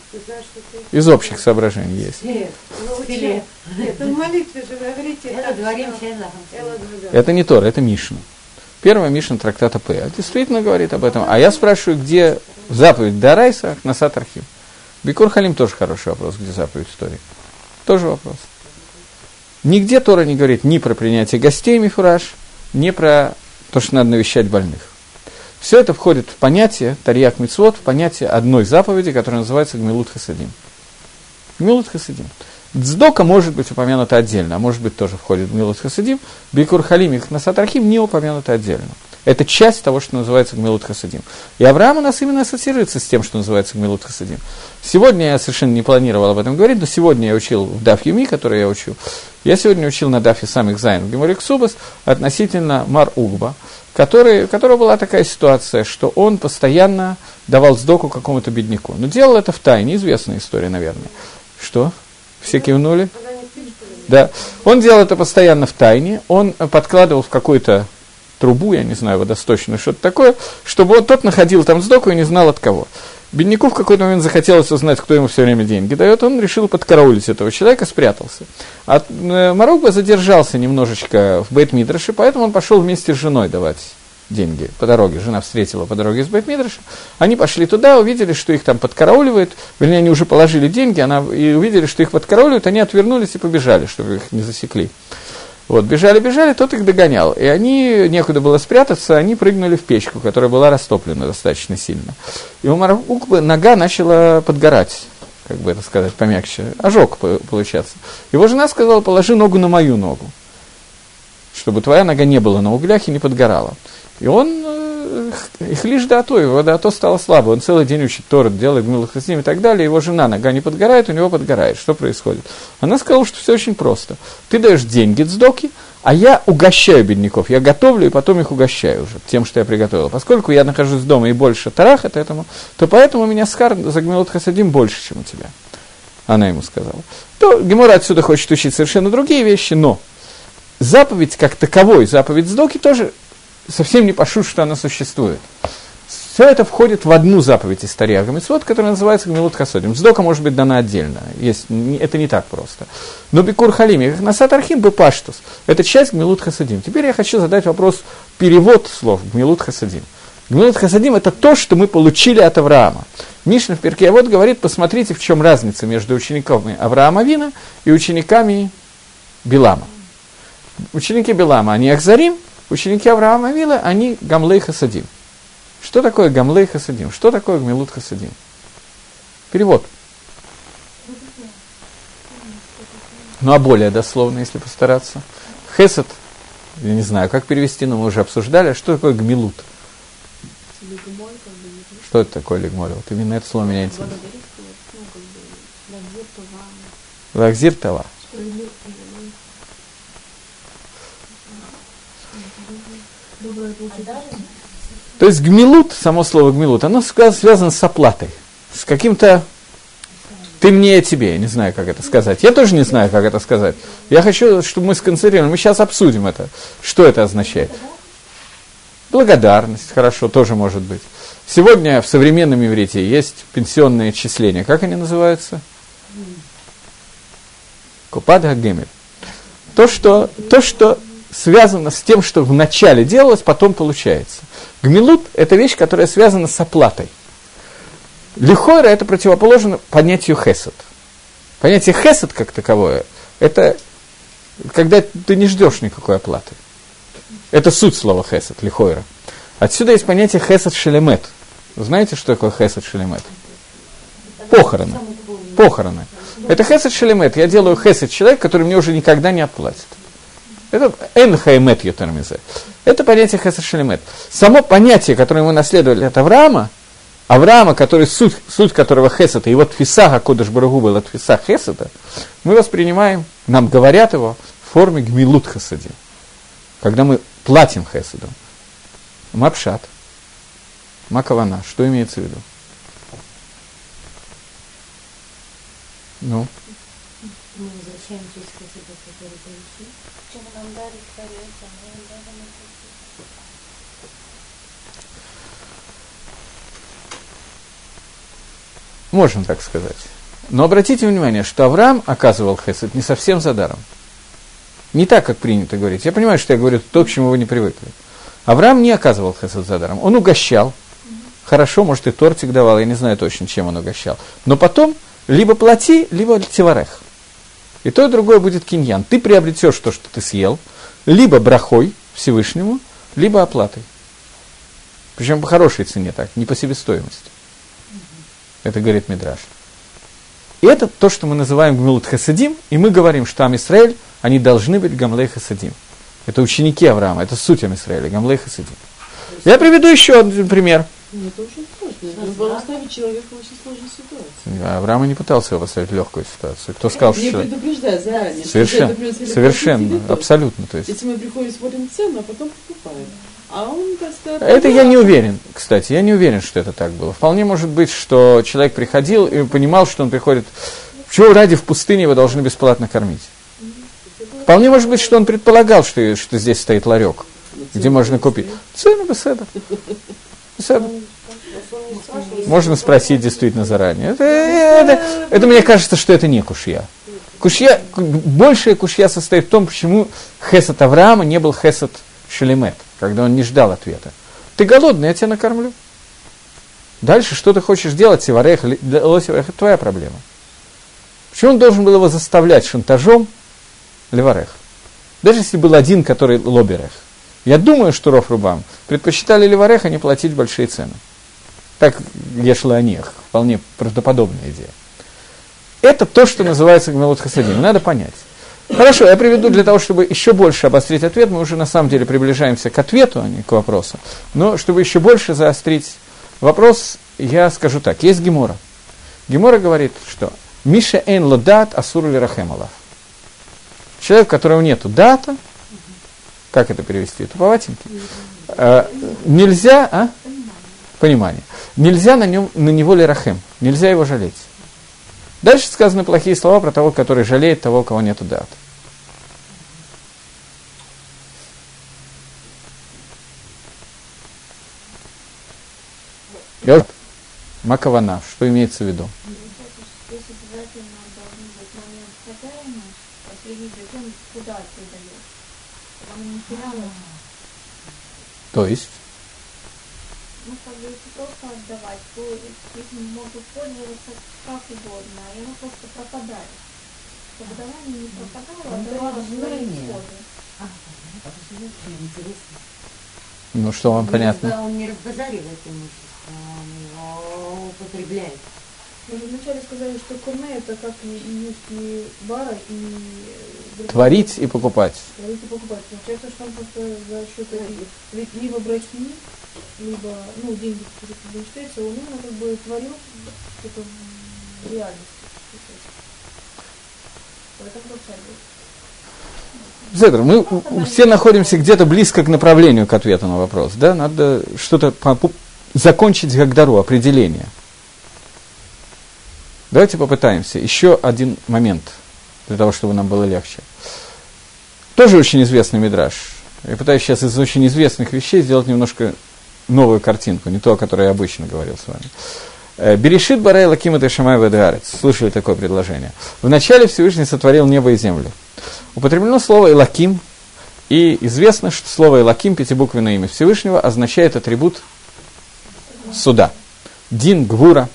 Из общих соображений есть. Нет, Ну, ну в молитве же вы говорите. это не Тора, это Мишна. Первая Мишна трактата П. Действительно говорит об этом. А я спрашиваю, где заповедь Дарайса, Ахнасат Архим? Бикур Халим тоже хороший вопрос, где заповедь Торе. Тоже вопрос. Нигде Тора не говорит ни про принятие гостей Мифураж, ни про то, что надо навещать больных. Все это входит в понятие Тарьяк Мицвод, в понятие одной заповеди, которая называется Гмилут Хасадим. Гмилут Хасадим. Дздока может быть упомянута отдельно, а может быть тоже входит в Гмилут Хасадим. Бикур Халим и Хнасат не упомянуты отдельно. Это часть того, что называется Гмилут Хасадим. И Авраам у нас именно ассоциируется с тем, что называется Гмилут Хасадим. Сегодня я совершенно не планировал об этом говорить, но сегодня я учил в Даф Юми, который я учу. Я сегодня учил на Дафе самих Зайн в Геморик относительно Мар Угба, который, у которого была такая ситуация, что он постоянно давал сдоку какому-то бедняку. Но делал это в тайне, известная история, наверное. Что? Все кивнули? Да. Он делал это постоянно в тайне, он подкладывал в какую-то трубу, я не знаю, водосточную, что-то такое, чтобы вот тот находил там сдоку и не знал от кого. Бедняку в какой-то момент захотелось узнать, кто ему все время деньги дает, он решил подкараулить этого человека, спрятался. А э, Марокко задержался немножечко в бейт мидраше поэтому он пошел вместе с женой давать деньги по дороге. Жена встретила по дороге из бейт мидраша Они пошли туда, увидели, что их там подкарауливают, вернее, они уже положили деньги, она, и увидели, что их подкарауливают, они отвернулись и побежали, чтобы их не засекли. Вот, бежали, бежали, тот их догонял. И они, некуда было спрятаться, они прыгнули в печку, которая была растоплена достаточно сильно. И у Марукбы нога начала подгорать, как бы это сказать помягче, ожог получаться. Его жена сказала, положи ногу на мою ногу, чтобы твоя нога не была на углях и не подгорала. И он их лишь до то, его до то стало слабо. Он целый день учит Торат, делает ним и так далее. Его жена, нога не подгорает, у него подгорает. Что происходит? Она сказала, что все очень просто. Ты даешь деньги цдоки, а я угощаю бедняков. Я готовлю и потом их угощаю уже тем, что я приготовил. Поскольку я нахожусь дома и больше тарах от этому, то поэтому у меня скар за гмилот хасадим больше, чем у тебя. Она ему сказала. То Гемора отсюда хочет учить совершенно другие вещи, но заповедь как таковой, заповедь сдоки тоже совсем не пошут, что она существует. Все это входит в одну заповедь из Тарья Гамицвод, которая называется Гмилут Хасодим. Сдока может быть дана отдельно, есть, это не так просто. Но Бикур Халими, Насат Архим бы Паштус, это часть Гмилут Хасадим. Теперь я хочу задать вопрос, перевод слов Гмилут Хасадим. Гмилут Хасадим – это то, что мы получили от Авраама. Мишна в Перке вот говорит, посмотрите, в чем разница между учениками Авраама Вина и учениками Билама. Ученики Билама, они Ахзарим, ученики Авраама Вилла, они Гамлей Хасадим. Что такое Гамлей Хасадим? Что такое Гмилут Хасадим? Перевод. Ну, а более дословно, если постараться. Хесад, я не знаю, как перевести, но мы уже обсуждали. Что такое Гмилут? Что это такое лигмоль? Вот именно это слово меня интересует. Лакзир Това. То есть гмилут, само слово гмилут, оно связано с оплатой, с каким-то ты мне, я тебе, я не знаю, как это сказать. Я тоже не знаю, как это сказать. Я хочу, чтобы мы сконцентрировали. Мы сейчас обсудим это. Что это означает? Благодарность, хорошо, тоже может быть. Сегодня в современном иврите есть пенсионные отчисления. Как они называются? Купад Гагемель. То что, то, что связано с тем, что вначале делалось, потом получается. Гмилут – это вещь, которая связана с оплатой. Лихойра – это противоположно понятию хесед. Понятие хесед как таковое – это когда ты не ждешь никакой оплаты. Это суть слова хесед, лихойра. Отсюда есть понятие хесед шелемет. Знаете, что такое хесед шелемет? Похороны. Похороны. Это хесед шелемет. Я делаю хесед человек, который мне уже никогда не отплатит. Это энхаймет ютармизе. Это понятие хесед шелемет. Само понятие, которое мы наследовали от Авраама, Авраама, который, суть, суть которого хесета, и вот фиса Кодыш Барагу был от фиса хесета, мы воспринимаем, нам говорят его в форме гмилут хесади. Когда мы платим хеседом. Мапшат. Макавана. Что имеется в виду? Ну? Мы возвращаем часть хасида, который получил. Чем нам дарит Творец, а мы им дарим это. Можно так сказать. Но обратите внимание, что Авраам оказывал хесед не совсем за даром. Не так, как принято говорить. Я понимаю, что я говорю то, к чему вы не привыкли. Авраам не оказывал хесед за даром. Он угощал. Хорошо, может, и тортик давал, я не знаю точно, чем он угощал. Но потом либо плати, либо тиварех. И то, и другое будет киньян. Ты приобретешь то, что ты съел, либо брахой Всевышнему, либо оплатой. Причем по хорошей цене так, не по себестоимости. Это говорит Мидраш. И это то, что мы называем Гмилут Хасадим, и мы говорим, что Амисраэль, они должны быть Гамлей Хасадим. Это ученики Авраама, это суть Амисраэля, Гамлей Хасадим. Я приведу еще один пример. Ну, это очень сложно. Он был оставить человека в очень сложной ситуации. Авраам и не пытался его поставить в легкую ситуацию. Кто сказал, Не что... предупреждая заранее. что Совершенно, совершенно, абсолютно. То есть. Если мы приходим, смотрим цену, а потом покупаем. А он, сказать... Это я не уверен, кстати, я не уверен, что это так было. Вполне может быть, что человек приходил и понимал, что он приходит... Чего ради в пустыне его должны бесплатно кормить? Вполне может быть, что он предполагал, что, что здесь стоит ларек, где можно купить. Цену беседа. Беседа. Можно спросить действительно заранее. Это, это, это мне кажется, что это не кушья. Кушья, большая кушья состоит в том, почему Хесед Авраама не был Хесед Шелемет, когда он не ждал ответа. Ты голодный, я тебя накормлю. Дальше, что ты хочешь делать, Севарех, Лосеварех, это твоя проблема. Почему он должен был его заставлять шантажом Леварех? Даже если был один, который лоберех. Я думаю, что Ров Рубам предпочитали Леварех, а не платить большие цены. Так ешла них. Вполне правдоподобная идея. Это то, что называется Гмелот Хасадим. Надо понять. Хорошо, я приведу для того, чтобы еще больше обострить ответ. Мы уже на самом деле приближаемся к ответу, а не к вопросу. Но чтобы еще больше заострить вопрос, я скажу так. Есть Гемора. Гемора говорит, что Миша эйн лодат асур ли рахемалав. Человек, у которого нет дата, как это перевести, туповатенький, э, нельзя, а? Понимание. Нельзя на, нем, на него ли рахем, нельзя его жалеть. Дальше сказаны плохие слова про того, который жалеет того, кого нету дат. Макавана, что имеется в виду? То есть, Ну, как бы, если просто отдавать, то этим могут пользоваться как угодно, просто пропадает. Чтобы давание не пропадало, а исходы. А, это очень интересно. ну что вам понятно? Когда он не разбазаривает имущество, он его употребляет. Мы же вначале сказали, что курне это как и, и есть и бара, и... э, Творить и покупать. Творить и покупать. Получается, что он просто за счет ведь либо брахи, либо, ну, деньги, которые считаются, он именно как бы творил что-то в реальности. Поэтому как царь был. Зедр, мы все находимся где-то близко к направлению к ответу на вопрос. Да? Надо что-то закончить Гагдару, определение. Давайте попытаемся. Еще один момент, для того, чтобы нам было легче. Тоже очень известный мидраж. Я пытаюсь сейчас из очень известных вещей сделать немножко новую картинку, не то, о которой я обычно говорил с вами. Э, Берешит Барай Лаким и Шамай Ведгарец. Слышали такое предложение. Вначале Всевышний сотворил небо и землю. Употреблено слово «элаким», и известно, что слово «элаким», пятибуквенное имя Всевышнего, означает атрибут суда. Дин, гвура,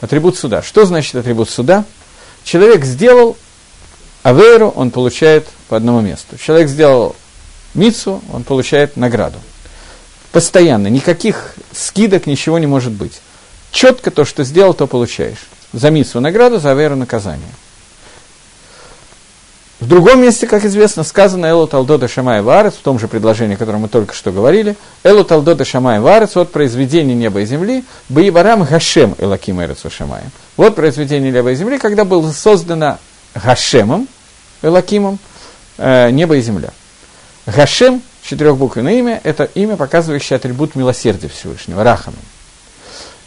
атрибут суда. Что значит атрибут суда? Человек сделал аверу, он получает по одному месту. Человек сделал мицу, он получает награду. Постоянно, никаких скидок, ничего не может быть. Четко то, что сделал, то получаешь. За мицу награду, за аверу наказание. В другом месте, как известно, сказано Элу Талдода Шамай Варец, в том же предложении, о котором мы только что говорили, Элу Талдода Шамай Варец от произведения неба и земли, Баибарам Гашем Элаким Эрецу Шамаем. Вот произведение неба и земли, когда было создано Гашемом, Элакимом, э, небо и земля. Гашем, четырехбуквенное имя, это имя, показывающее атрибут милосердия Всевышнего, Рахамим.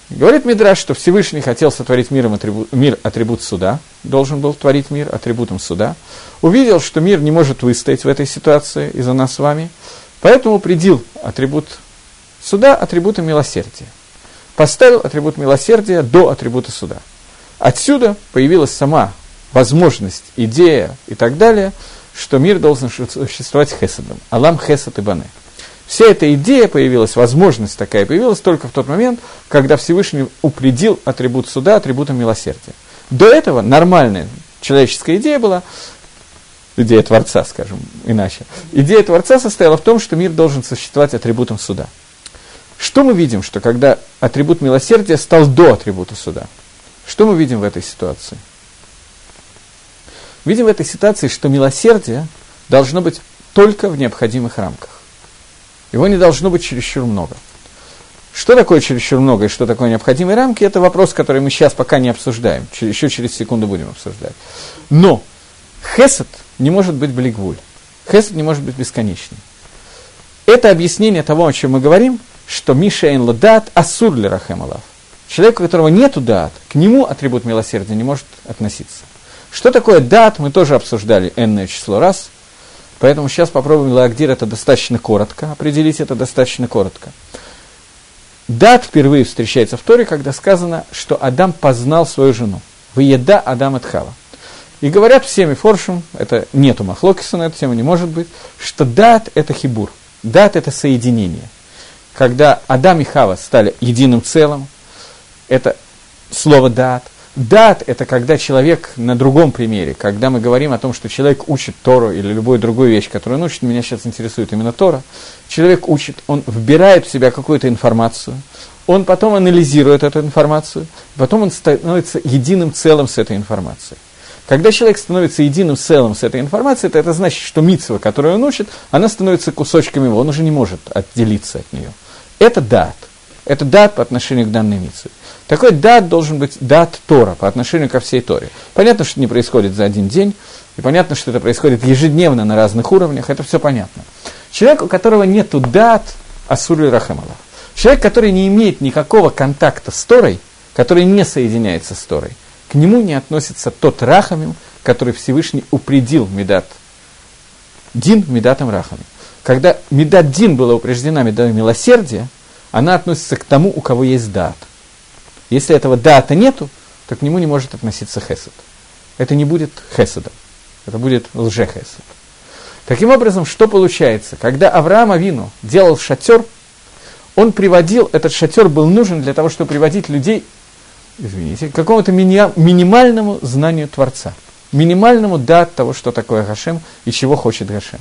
Говорит Мидраш, что Всевышний хотел сотворить миром атрибут, мир атрибут суда, должен был творить мир атрибутом суда. Увидел, что мир не может выстоять в этой ситуации из-за нас с вами, поэтому придил атрибут суда атрибутом милосердия. Поставил атрибут милосердия до атрибута суда. Отсюда появилась сама возможность, идея и так далее, что мир должен существовать хесадом. Алам хесад и бане. Вся эта идея появилась, возможность такая появилась только в тот момент, когда Всевышний упредил атрибут суда атрибутом милосердия. До этого нормальная человеческая идея была, идея Творца, скажем иначе, идея Творца состояла в том, что мир должен существовать атрибутом суда. Что мы видим, что когда атрибут милосердия стал до атрибута суда? Что мы видим в этой ситуации? Видим в этой ситуации, что милосердие должно быть только в необходимых рамках. Его не должно быть чересчур много. Что такое чересчур много и что такое необходимые рамки, это вопрос, который мы сейчас пока не обсуждаем. Еще через секунду будем обсуждать. Но хесед не может быть блигвуль. Хесед не может быть бесконечным. Это объяснение того, о чем мы говорим, что Миша эн ладат асур ли рахемалав. Человек, у которого нету дат, к нему атрибут милосердия не может относиться. Что такое дат, мы тоже обсуждали энное число раз, поэтому сейчас попробуем Лагдир это достаточно коротко, определить это достаточно коротко. Дат впервые встречается в Торе, когда сказано, что Адам познал свою жену. Выеда Адам от Хава. И говорят всеми форшем, это нету махлокиса на эту тему, не может быть, что дат – это хибур, дат – это соединение. Когда Адам и Хава стали единым целым, это слово дат. Дат – это когда человек на другом примере, когда мы говорим о том, что человек учит Тору или любую другую вещь, которую он учит, меня сейчас интересует именно Тора, человек учит, он вбирает в себя какую-то информацию, он потом анализирует эту информацию, потом он становится единым целым с этой информацией. Когда человек становится единым целым с этой информацией, то это значит, что митцва, которую он учит, она становится кусочком его, он уже не может отделиться от нее. Это дат. Это дат по отношению к данной митцве. Такой дат должен быть дат Тора по отношению ко всей Торе. Понятно, что это не происходит за один день, и понятно, что это происходит ежедневно на разных уровнях, это все понятно. Человек, у которого нет дат, Асури Рахамала. Человек, который не имеет никакого контакта с Торой, который не соединяется с Торой, к нему не относится тот Рахамим, который Всевышний упредил Медат. Дин Медатом Рахамим. Когда Медат Дин была упреждена Медатом милосердия, она относится к тому, у кого есть дат. Если этого дата нету, то к нему не может относиться хесед. Это не будет хеседом, это будет лже-хесед. Таким образом, что получается? Когда Авраам Авину делал шатер, он приводил, этот шатер был нужен для того, чтобы приводить людей, извините, к какому-то мини, минимальному знанию Творца, минимальному дат того, что такое Гашем и чего хочет Гашем.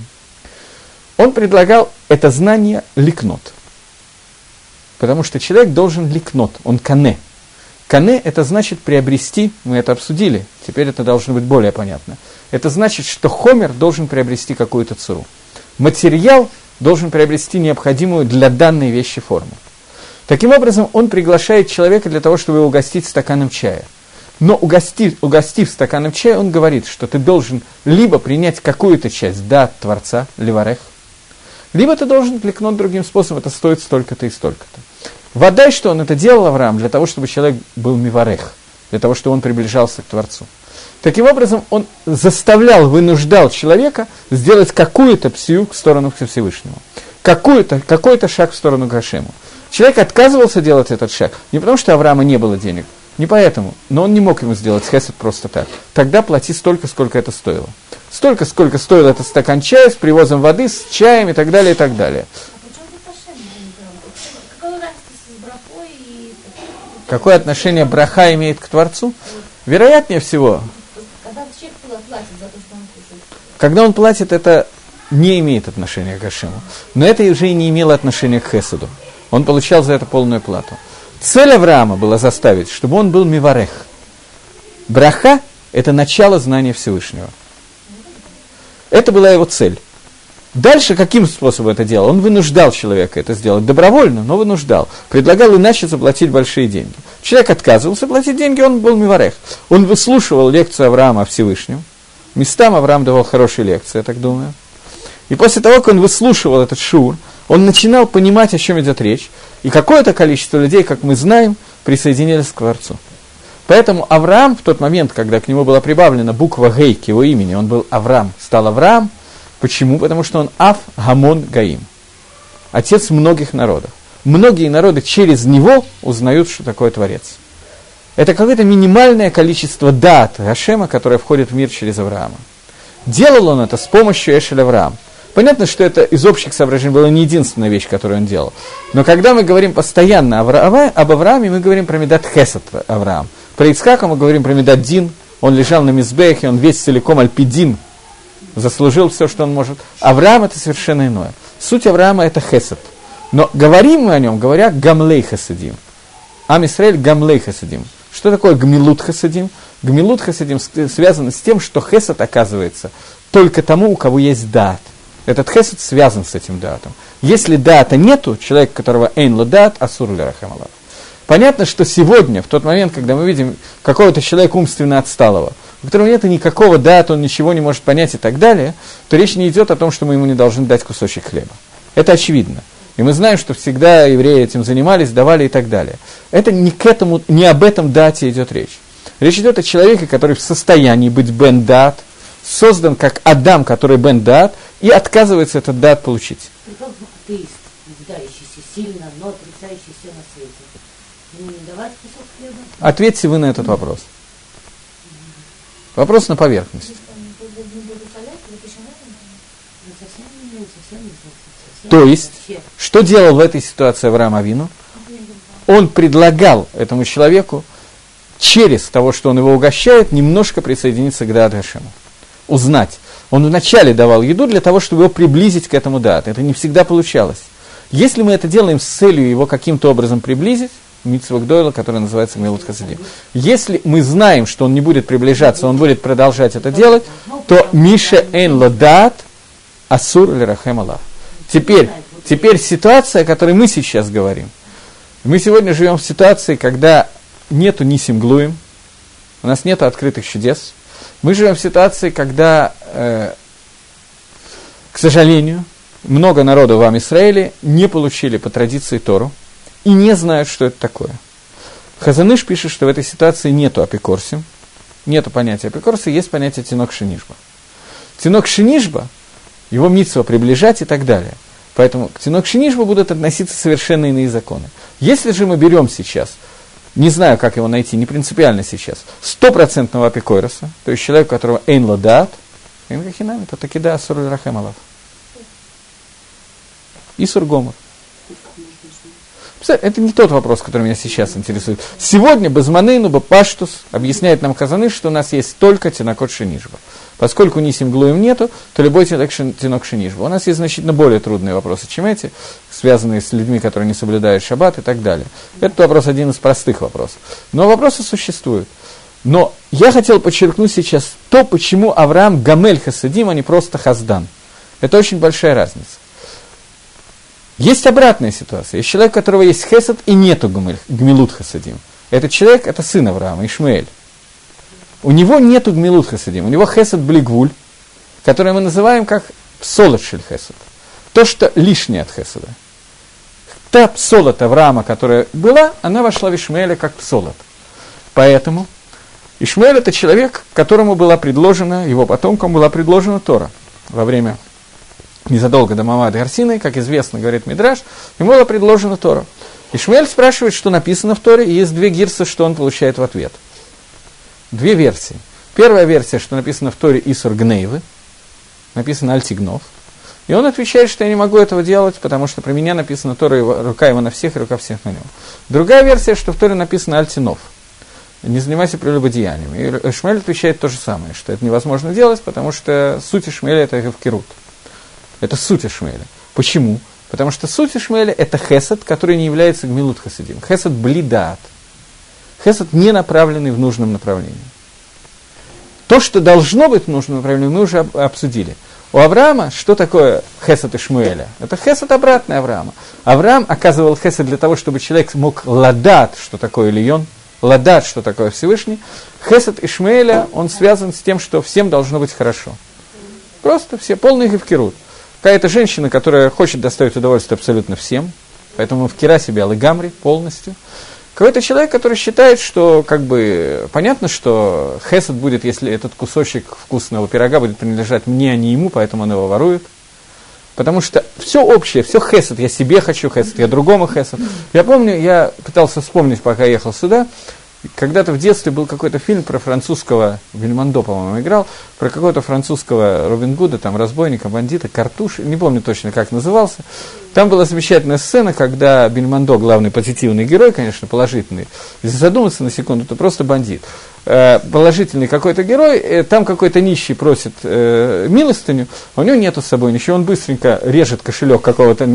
Он предлагал это знание ликнот. Потому что человек должен ликнот, он кане, Кане – это значит приобрести, мы это обсудили, теперь это должно быть более понятно. Это значит, что хомер должен приобрести какую-то цуру. Материал должен приобрести необходимую для данной вещи форму. Таким образом, он приглашает человека для того, чтобы его угостить стаканом чая. Но угостив, угостив стаканом чая, он говорит, что ты должен либо принять какую-то часть да, Творца, Леварех, либо ты должен кликнуть другим способом, это стоит столько-то и столько-то. Водай, что он это делал, Авраам, для того, чтобы человек был миварех, для того, чтобы он приближался к Творцу. Таким образом, он заставлял, вынуждал человека сделать какую-то псию в сторону к Всевышнему. Какой-то, шаг в сторону к Гашему. Человек отказывался делать этот шаг не потому, что Авраама не было денег, не поэтому, но он не мог ему сделать хесед просто так. Тогда плати столько, сколько это стоило. Столько, сколько стоил этот стакан чая с привозом воды, с чаем и так далее, и так далее. Какое отношение браха имеет к Творцу? Вероятнее всего, когда он платит, это не имеет отношения к Гашему. Но это уже и не имело отношения к Хесуду. Он получал за это полную плату. Цель Авраама была заставить, чтобы он был миварех. Браха – это начало знания Всевышнего. Это была его цель. Дальше каким способом это делал? Он вынуждал человека это сделать добровольно, но вынуждал. Предлагал иначе заплатить большие деньги. Человек отказывался платить деньги, он был миварех. Он выслушивал лекцию Авраама о Всевышнем. Местам Авраам давал хорошие лекции, я так думаю. И после того, как он выслушивал этот шур, он начинал понимать, о чем идет речь. И какое-то количество людей, как мы знаем, присоединились к Творцу. Поэтому Авраам в тот момент, когда к нему была прибавлена буква Гей к его имени, он был Авраам, стал Авраам – Почему? Потому что он Аф Гамон Гаим, отец многих народов. Многие народы через него узнают, что такое Творец. Это какое-то минимальное количество дат Гашема, которое входит в мир через Авраама. Делал он это с помощью Эшель Авраам. Понятно, что это из общих соображений была не единственная вещь, которую он делал. Но когда мы говорим постоянно об Аврааме, мы говорим про Медат Хесед Авраам. Про Ицхака мы говорим про Медат Дин. Он лежал на Мизбехе, он весь целиком Альпидин, заслужил все, что он может. Авраам это совершенно иное. Суть Авраама это хесед. Но говорим мы о нем, говоря гамлей хасадим. Ам Исраэль гамлей хасадим. Что такое гмилут хасадим? Гмилут хасадим связано с тем, что хесед оказывается только тому, у кого есть дат. Этот хесед связан с этим датом. Если дата нету, человек, которого эйн дат, асур лерахамалав. Понятно, что сегодня, в тот момент, когда мы видим какого-то человека умственно отсталого, у которого нет никакого дата, он ничего не может понять и так далее, то речь не идет о том, что мы ему не должны дать кусочек хлеба. Это очевидно. И мы знаем, что всегда евреи этим занимались, давали и так далее. Это не, к этому, не об этом дате идет речь. Речь идет о человеке, который в состоянии быть бен дат, создан как Адам, который бен дат, и отказывается этот дат получить. Атеист, нуждающийся сильно, но отрицающий все на свете. Ему не давать кусок хлеба? Ответьте вы на этот вопрос. Вопрос на поверхности. То есть, что делал в этой ситуации Авраам Авину? Он предлагал этому человеку через того, что он его угощает, немножко присоединиться к Даат Гашему. Узнать. Он вначале давал еду для того, чтобы его приблизить к этому Даат. Это не всегда получалось. Если мы это делаем с целью его каким-то образом приблизить, Митсва Гдойла, который называется Милут Хасидим. Если мы знаем, что он не будет приближаться, он будет продолжать это делать, то Миша Эйн Ладат Асур Лерахем Аллах. Теперь, теперь ситуация, о которой мы сейчас говорим. Мы сегодня живем в ситуации, когда нету Нисим Глуем, у нас нет открытых чудес. Мы живем в ситуации, когда, к сожалению, много народу в Израиле не получили по традиции Тору и не знают, что это такое. Хазаныш пишет, что в этой ситуации нету апикорсим, нету понятия апикорса, есть понятие тинок шинишба. Тинок шинишба, его митсва приближать и так далее. Поэтому к тинок шинишба будут относиться совершенно иные законы. Если же мы берем сейчас, не знаю, как его найти, не принципиально сейчас, стопроцентного апикойроса, то есть человек, у которого эйн ладат, эйн кахинами, то таки да, асур рахем И сургомор. Это не тот вопрос, который меня сейчас интересует. Сегодня Безманейну Бапаштус объясняет нам Казаны, что у нас есть только Тинакот Шинижба. Поскольку Нисим Глуем нету, то любой Тинок Шинижба. У нас есть значительно более трудные вопросы, чем эти, связанные с людьми, которые не соблюдают шаббат и так далее. Этот вопрос один из простых вопросов. Но вопросы существуют. Но я хотел подчеркнуть сейчас то, почему Авраам Гамель Хасадим, а не просто Хаздан. Это очень большая разница. Есть обратная ситуация. Есть человек, у которого есть хесед и нету гмилут хасадим. Этот человек – это сын Авраама, Ишмаэль. У него нету гмилут хасадим. У него хесед блигвуль, который мы называем как псолот шель хесед. То, что лишнее от хеседа. Та псолот Авраама, которая была, она вошла в Ишмаэля как псолот. Поэтому Ишмаэль – это человек, которому была предложена, его потомкам была предложена Тора во время незадолго до Мамады Гарсины, как известно, говорит Мидраш, ему было предложено Тора. Ишмель спрашивает, что написано в Торе, и есть две гирсы, что он получает в ответ. Две версии. Первая версия, что написано в Торе Исур Гнейвы, написано Альтигнов. И он отвечает, что я не могу этого делать, потому что про меня написано Тора, его, рука его на всех и рука всех на нем. Другая версия, что в Торе написано Альтинов. Не занимайся прелюбодеянием. И Ишмаэль отвечает то же самое, что это невозможно делать, потому что суть Ишмаэля это Гавкирут. Это суть Ишмаэля. Почему? Потому что суть Ишмаэля – это хесед, который не является гмилут хасидим. Хесед блидат. Хесед не направленный в нужном направлении. То, что должно быть в нужном направлении, мы уже обсудили. У Авраама что такое хесед Ишмаэля? Это хесед обратный Авраама. Авраам оказывал хесед для того, чтобы человек мог ладат, что такое лион, ладат, что такое Всевышний. Хесед Ишмаэля, он связан с тем, что всем должно быть хорошо. Просто все, полный гевкерут. Какая-то женщина, которая хочет доставить удовольствие абсолютно всем, поэтому в кира себя лыгамри полностью. Какой-то человек, который считает, что как бы понятно, что хесед будет, если этот кусочек вкусного пирога будет принадлежать мне, а не ему, поэтому он его ворует. Потому что все общее, все хесед, я себе хочу хесед, я другому хесед. Я помню, я пытался вспомнить, пока ехал сюда, когда-то в детстве был какой-то фильм про французского, Вильмондо, по-моему, играл, про какого-то французского Робин Гуда, там, разбойника, бандита, картуш, не помню точно, как назывался. Там была замечательная сцена, когда Бельмондо, главный позитивный герой, конечно, положительный, если задуматься на секунду, то просто бандит. Э, положительный какой-то герой, э, там какой-то нищий просит э, милостыню, а у него нету с собой ничего, он быстренько режет кошелек какого-то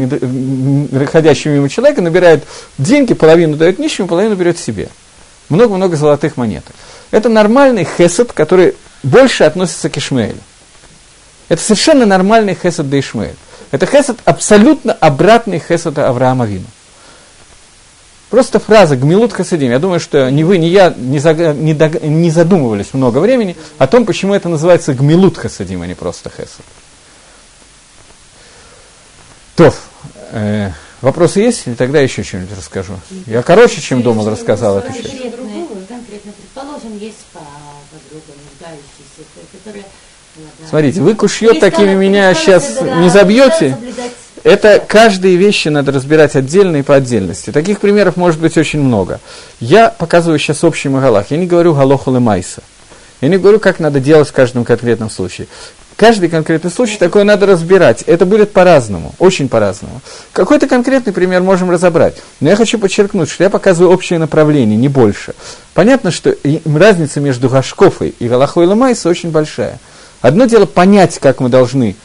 ходящего мимо человека, набирает деньги, половину дает нищему, половину берет себе много-много золотых монеток. Это нормальный хесед, который больше относится к Ишмаэлю. Это совершенно нормальный хесед до Ишмаэль. Это хесед абсолютно обратный хесед Авраама Вину. Просто фраза «гмилут хасидим». Я думаю, что ни вы, ни я не, за, не, дог, не задумывались много времени о том, почему это называется «гмилут хасидим», а не просто хесед. То, э, Вопросы есть? Или тогда еще что-нибудь расскажу? Я короче, чем думал, рассказал эту часть. Предположим, есть подруга, нуждающаяся, которая... Смотрите, вы кушьет такими меня сейчас не забьете. Это каждые вещи надо разбирать отдельно и по отдельности. Таких примеров может быть очень много. Я показываю сейчас общий магалах. Я не говорю галоху майса. Я не говорю, как надо делать в каждом конкретном случае. Каждый конкретный случай такое надо разбирать. Это будет по-разному, очень по-разному. Какой-то конкретный пример можем разобрать. Но я хочу подчеркнуть, что я показываю общее направление, не больше. Понятно, что разница между Гашкофой и Галахой Ламайса очень большая. Одно дело понять, как мы должны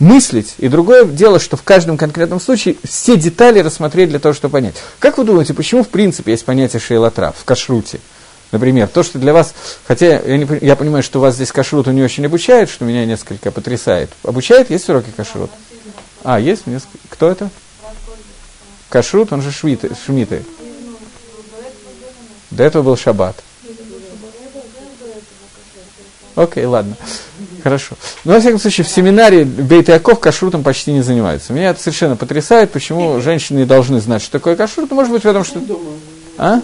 мыслить, и другое дело, что в каждом конкретном случае все детали рассмотреть для того, чтобы понять. Как вы думаете, почему в принципе есть понятие шейлатра в кашруте? Например, то, что для вас, хотя я, не, я понимаю, что вас здесь кашруту не очень обучает, что меня несколько потрясает. Обучает? Есть уроки кашрут? А, есть? Кто это? Кашрут, он же швиты, шмиты. До этого был шаббат. Окей, ладно. Хорошо. Но, во всяком случае, в семинаре Бейт Яков кашрутом почти не занимаются. Меня это совершенно потрясает, почему женщины должны знать, что такое кашрут. Может быть, в этом что... А?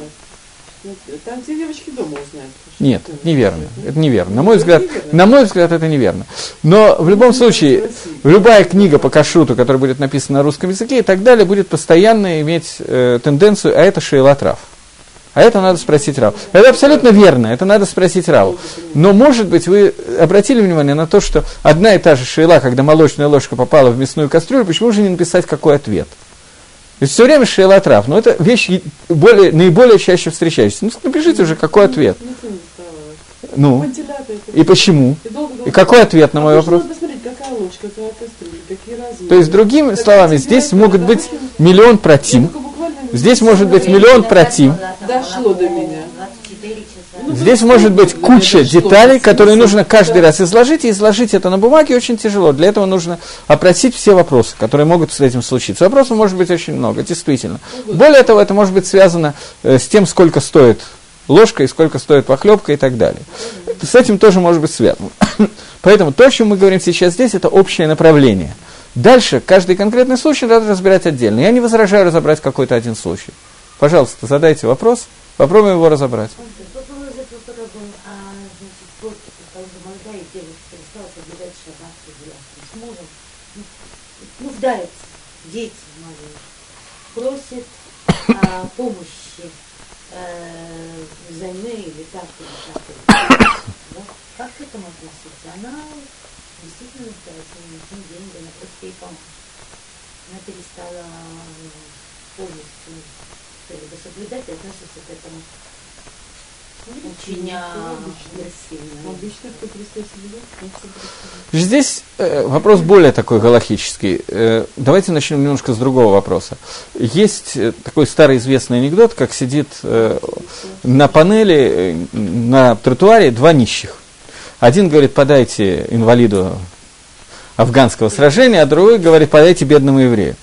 Там все девочки дома узнают. Нет, неверно. Это неверно. На мой взгляд, на мой взгляд, это неверно. Но в любом случае, любая книга по кашруту, которая будет написана на русском языке и так далее, будет постоянно иметь э, тенденцию, а это шейлатрав. А это надо спросить Раву. Это абсолютно верно, это надо спросить Раву. Но, может быть, вы обратили внимание на то, что одна и та же шейла, когда молочная ложка попала в мясную кастрюлю, почему же не написать какой ответ? То есть все время шейла трав, но это вещь более, наиболее чаще встречающаяся. Ну, напишите уже, какой ответ. Ну, и почему? И какой ответ на мой вопрос? То есть, другими словами, здесь могут быть миллион против, здесь может быть миллион против. Дошло до меня. Здесь может быть куча деталей, которые нужно каждый раз изложить, и изложить это на бумаге очень тяжело. Для этого нужно опросить все вопросы, которые могут с этим случиться. Вопросов может быть очень много, действительно. Более того, это может быть связано э, с тем, сколько стоит ложка и сколько стоит похлебка и так далее. С этим тоже может быть связано. Поэтому то, о чем мы говорим сейчас здесь, это общее направление. Дальше каждый конкретный случай надо разбирать отдельно. Я не возражаю разобрать какой-то один случай. Пожалуйста, задайте вопрос, попробуем его разобрать. Нуждаются, дети маленькие, просят а, помощи э, взаймы или так, или так, или так. Да? Как к этому относиться? Она действительно нуждается, ей нужны деньги, она просто ей помочь. Она перестала полностью соблюдать и относится к этому Здесь э, вопрос более такой галактический. Э, давайте начнем немножко с другого вопроса. Есть э, такой старый известный анекдот, как сидит э, на панели, э, на тротуаре два нищих. Один говорит, подайте инвалиду афганского сражения, а другой говорит, подайте бедному еврею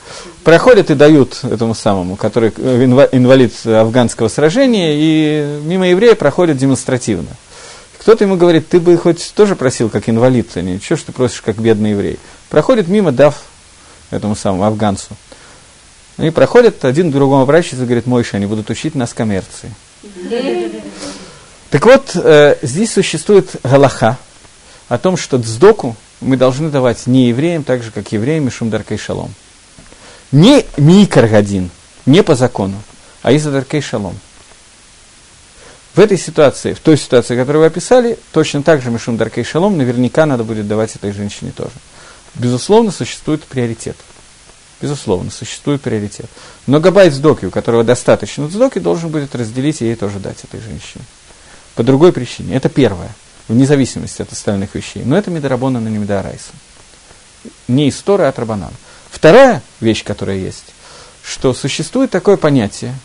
проходят и дают этому самому, который э, инвалид афганского сражения, и мимо еврея проходят демонстративно. Кто-то ему говорит, ты бы хоть тоже просил как инвалид, а не что ты просишь как бедный еврей. Проходит мимо, дав этому самому афганцу. И проходят, один к другому обращается и говорит, Мойша, они будут учить нас коммерции. Так вот, э, здесь существует галаха о том, что дздоку мы должны давать не евреям, так же, как евреям и шумдаркой шалом. Не микрогодин, не по закону, а из-за даркей шалом. В этой ситуации, в той ситуации, которую вы описали, точно так же Мишум Даркей Шалом наверняка надо будет давать этой женщине тоже. Безусловно, существует приоритет. Безусловно, существует приоритет. Но Габайт Сдоки, у которого достаточно Сдоки, должен будет разделить и ей тоже дать этой женщине. По другой причине. Это первое, вне зависимости от остальных вещей. Но это Медорабона, но не Медорайса. Не история, а от Рабанана. Вторая вещь, которая есть, что существует такое понятие,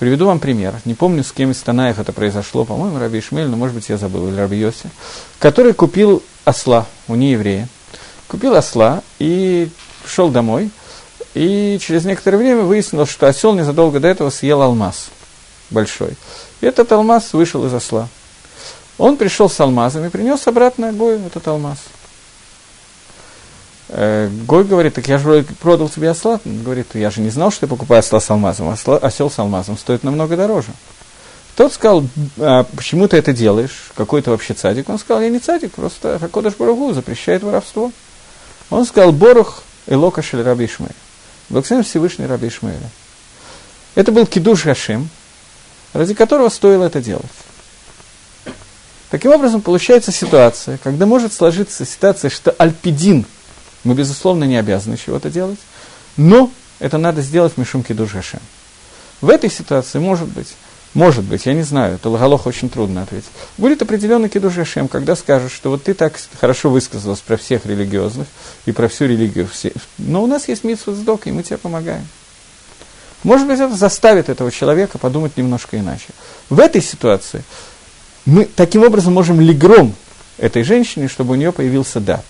приведу вам пример, не помню, с кем из Танаев это произошло, по-моему, Раби Ишмель, но, может быть, я забыл, или Раби Йоси, который купил осла у нееврея, купил осла и шел домой, и через некоторое время выяснилось, что осел незадолго до этого съел алмаз большой. И этот алмаз вышел из осла. Он пришел с алмазом и принес обратно Гою этот алмаз. Э, Гой говорит, так я же продал тебе осла. Он говорит, я же не знал, что я покупаю осла с алмазом. Осла, осел с алмазом стоит намного дороже. Тот сказал, а почему ты это делаешь? Какой ты вообще цадик? Он сказал, я не цадик, просто Хакодаш Барагу запрещает воровство. Он сказал, Борух Элока Шель Раби Ишмаэль. Благословен Всевышний Раби Ишмаэля. Это был кидуш Гашем, ради которого стоило это делать. Таким образом, получается ситуация, когда может сложиться ситуация, что альпидин, мы, безусловно, не обязаны чего-то делать, но это надо сделать в Мишумке Душашем. В этой ситуации может быть, может быть, я не знаю, это Лагалох очень трудно ответить. Будет определенный кидуш когда скажешь, что вот ты так хорошо высказалась про всех религиозных и про всю религию, все, но у нас есть митсва с и мы тебе помогаем. Может быть, это заставит этого человека подумать немножко иначе. В этой ситуации мы таким образом можем легром этой женщине, чтобы у нее появился дат.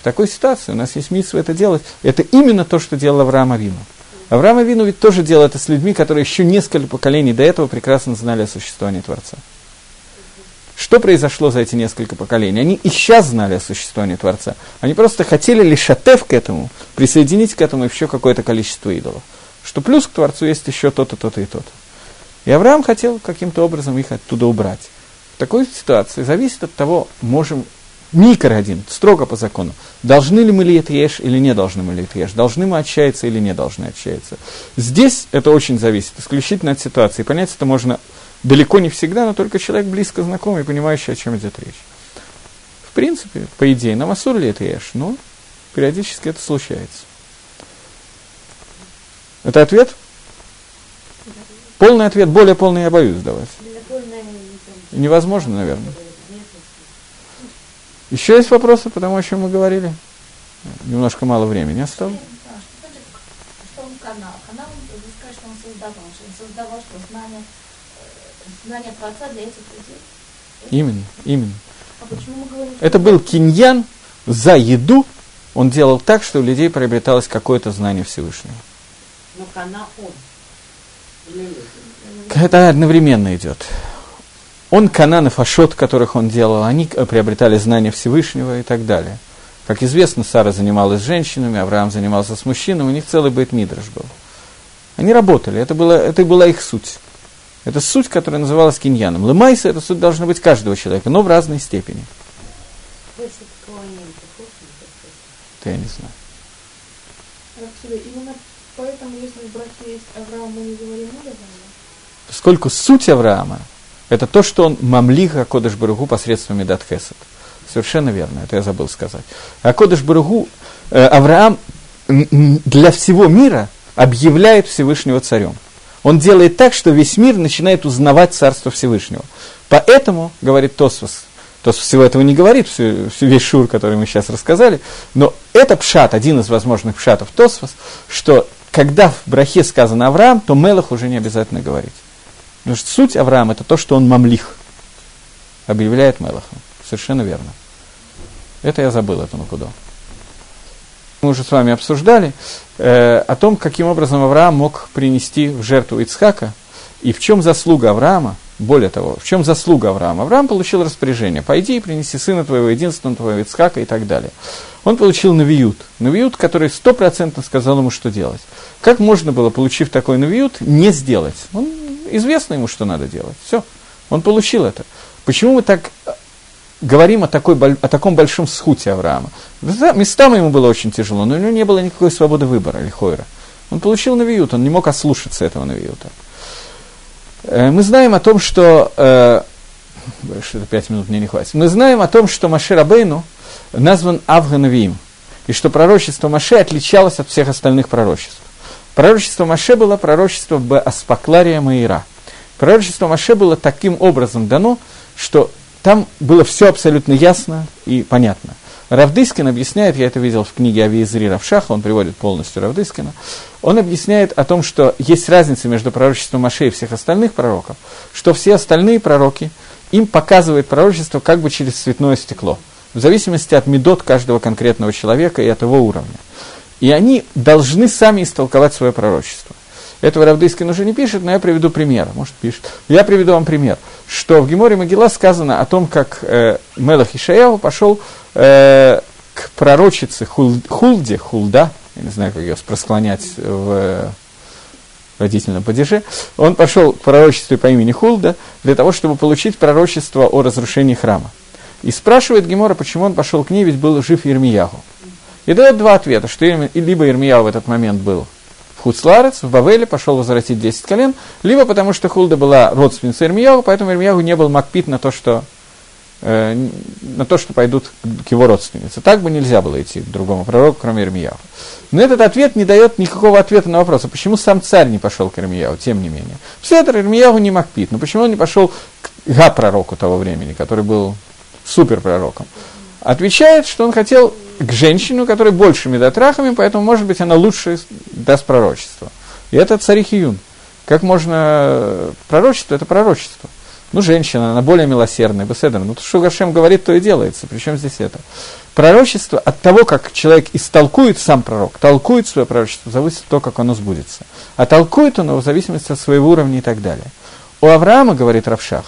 В такой ситуации у нас есть митсва это делать. Это именно то, что делал Авраам Авину. Авраам Авину ведь тоже делал это с людьми, которые еще несколько поколений до этого прекрасно знали о существовании Творца. Что произошло за эти несколько поколений? Они и сейчас знали о существовании Творца. Они просто хотели лишь отев к этому, присоединить к этому еще какое-то количество идолов. Что плюс к Творцу есть еще то-то, то-то и то-то. И Авраам хотел каким-то образом их оттуда убрать. В такой ситуации зависит от того, можем Микро один, строго по закону. Должны ли мы ли это ешь или не должны мы ли это ешь? Должны мы отчаяться или не должны отчаяться? Здесь это очень зависит, исключительно от ситуации. Понять это можно далеко не всегда, но только человек близко знакомый, понимающий, о чем идет речь. В принципе, по идее, на Масур ли это ешь? Но периодически это случается. Это ответ? Полный ответ, более полный я боюсь давать. Невозможно, наверное. Еще есть вопросы по тому, о чем мы говорили? Немножко мало времени осталось. Что он канал? Канал, вы скажете, что он создавал. Что он создавал, что знание, э, знание Творца для этих людей? Именно, именно. А почему мы говорим, Это был киньян за еду. Он делал так, что у людей приобреталось какое-то знание Всевышнего. Но канал он. Это одновременно идет. Он, Канан и Фашот, которых он делал, они приобретали знания Всевышнего и так далее. Как известно, Сара занималась женщинами, Авраам занимался с мужчинами, у них целый быт Мидраш был. Они работали, это, было, это была их суть. Это суть, которая называлась киньяном. Лымайса – это суть должна быть каждого человека, но в разной степени. Это я не знаю. Именно поэтому, если в браке есть Авраам, мы не говорим надо Поскольку суть Авраама – это то, что он мамлиха Кодыш Баругу посредством Медат Хесед. Совершенно верно, это я забыл сказать. А Кодыш Баругу, э, Авраам для всего мира объявляет Всевышнего царем. Он делает так, что весь мир начинает узнавать Царство Всевышнего. Поэтому, говорит Тосфос, Тосфос всего этого не говорит, всю, всю весь шур, который мы сейчас рассказали, но это пшат, один из возможных пшатов Тосфос, что когда в брахе сказано Авраам, то Мелах уже не обязательно говорить. Потому что суть Авраама это то, что он мамлих, объявляет Мелахом. Совершенно верно. Это я забыл, эту накуду. Мы уже с вами обсуждали э, о том, каким образом Авраам мог принести в жертву Ицхака, и в чем заслуга Авраама, более того, в чем заслуга Авраама. Авраам получил распоряжение, пойди и принеси сына твоего, единственного твоего Ицхака и так далее. Он получил навиют, навиют, который стопроцентно сказал ему, что делать. Как можно было, получив такой навиют, не сделать? Он, известно ему, что надо делать. Все, он получил это. Почему мы так э, говорим о, такой, о таком большом схуте Авраама? Местами ему было очень тяжело, но у него не было никакой свободы выбора, или хойра. Он получил навиют, он не мог ослушаться этого навиюта. Э, мы знаем о том, что... Э, что-то пять минут мне не хватит. Мы знаем о том, что Маше Рабейну назван Авганавиим, и что пророчество Маше отличалось от всех остальных пророчеств. Пророчество Маше было пророчество Аспаклария Маира. Пророчество Маше было таким образом дано, что там было все абсолютно ясно и понятно. Равдыскин объясняет, я это видел в книге Авиезри Равшаха, он приводит полностью Равдыскина, он объясняет о том, что есть разница между пророчеством Маше и всех остальных пророков, что все остальные пророки, им показывает пророчество как бы через цветное стекло, в зависимости от медот каждого конкретного человека и от его уровня. И они должны сами истолковать свое пророчество. Этого Равдыскин уже не пишет, но я приведу пример. Может, пишет. Я приведу вам пример, что в Геморе Могила сказано о том, как э, Мелах Ишаяу пошел э, к пророчице Хул, Хулде, Хулда, я не знаю, как ее просклонять в родительном падеже, он пошел к пророчеству по имени Хулда для того, чтобы получить пророчество о разрушении храма. И спрашивает Гемора, почему он пошел к ней, ведь был жив Ирмиягу. И дает два ответа, что либо Ирмияу в этот момент был в Хуцларец, в Бавеле, пошел возвратить 10 колен, либо потому что Хулда была родственницей Ирмияу, поэтому Ирмияу не был макпит на то, что э, на то, что пойдут к его родственнице. Так бы нельзя было идти к другому пророку, кроме Ирмияу. Но этот ответ не дает никакого ответа на вопрос, а почему сам царь не пошел к Ирмияу, тем не менее. Это Ирмияу не Макпит, но почему он не пошел к Га-пророку того времени, который был суперпророком? Отвечает, что он хотел к женщине, у которой больше медотрахами, поэтому, может быть, она лучше даст пророчество. И это царь Хиюн. Как можно... Пророчество – это пророчество. Ну, женщина, она более милосердная, беседа. Ну, то, что Гашем говорит, то и делается. Причем здесь это? Пророчество от того, как человек истолкует сам пророк, толкует свое пророчество, зависит то, как оно сбудется. А толкует он его в зависимости от своего уровня и так далее. У Авраама, говорит Равшах,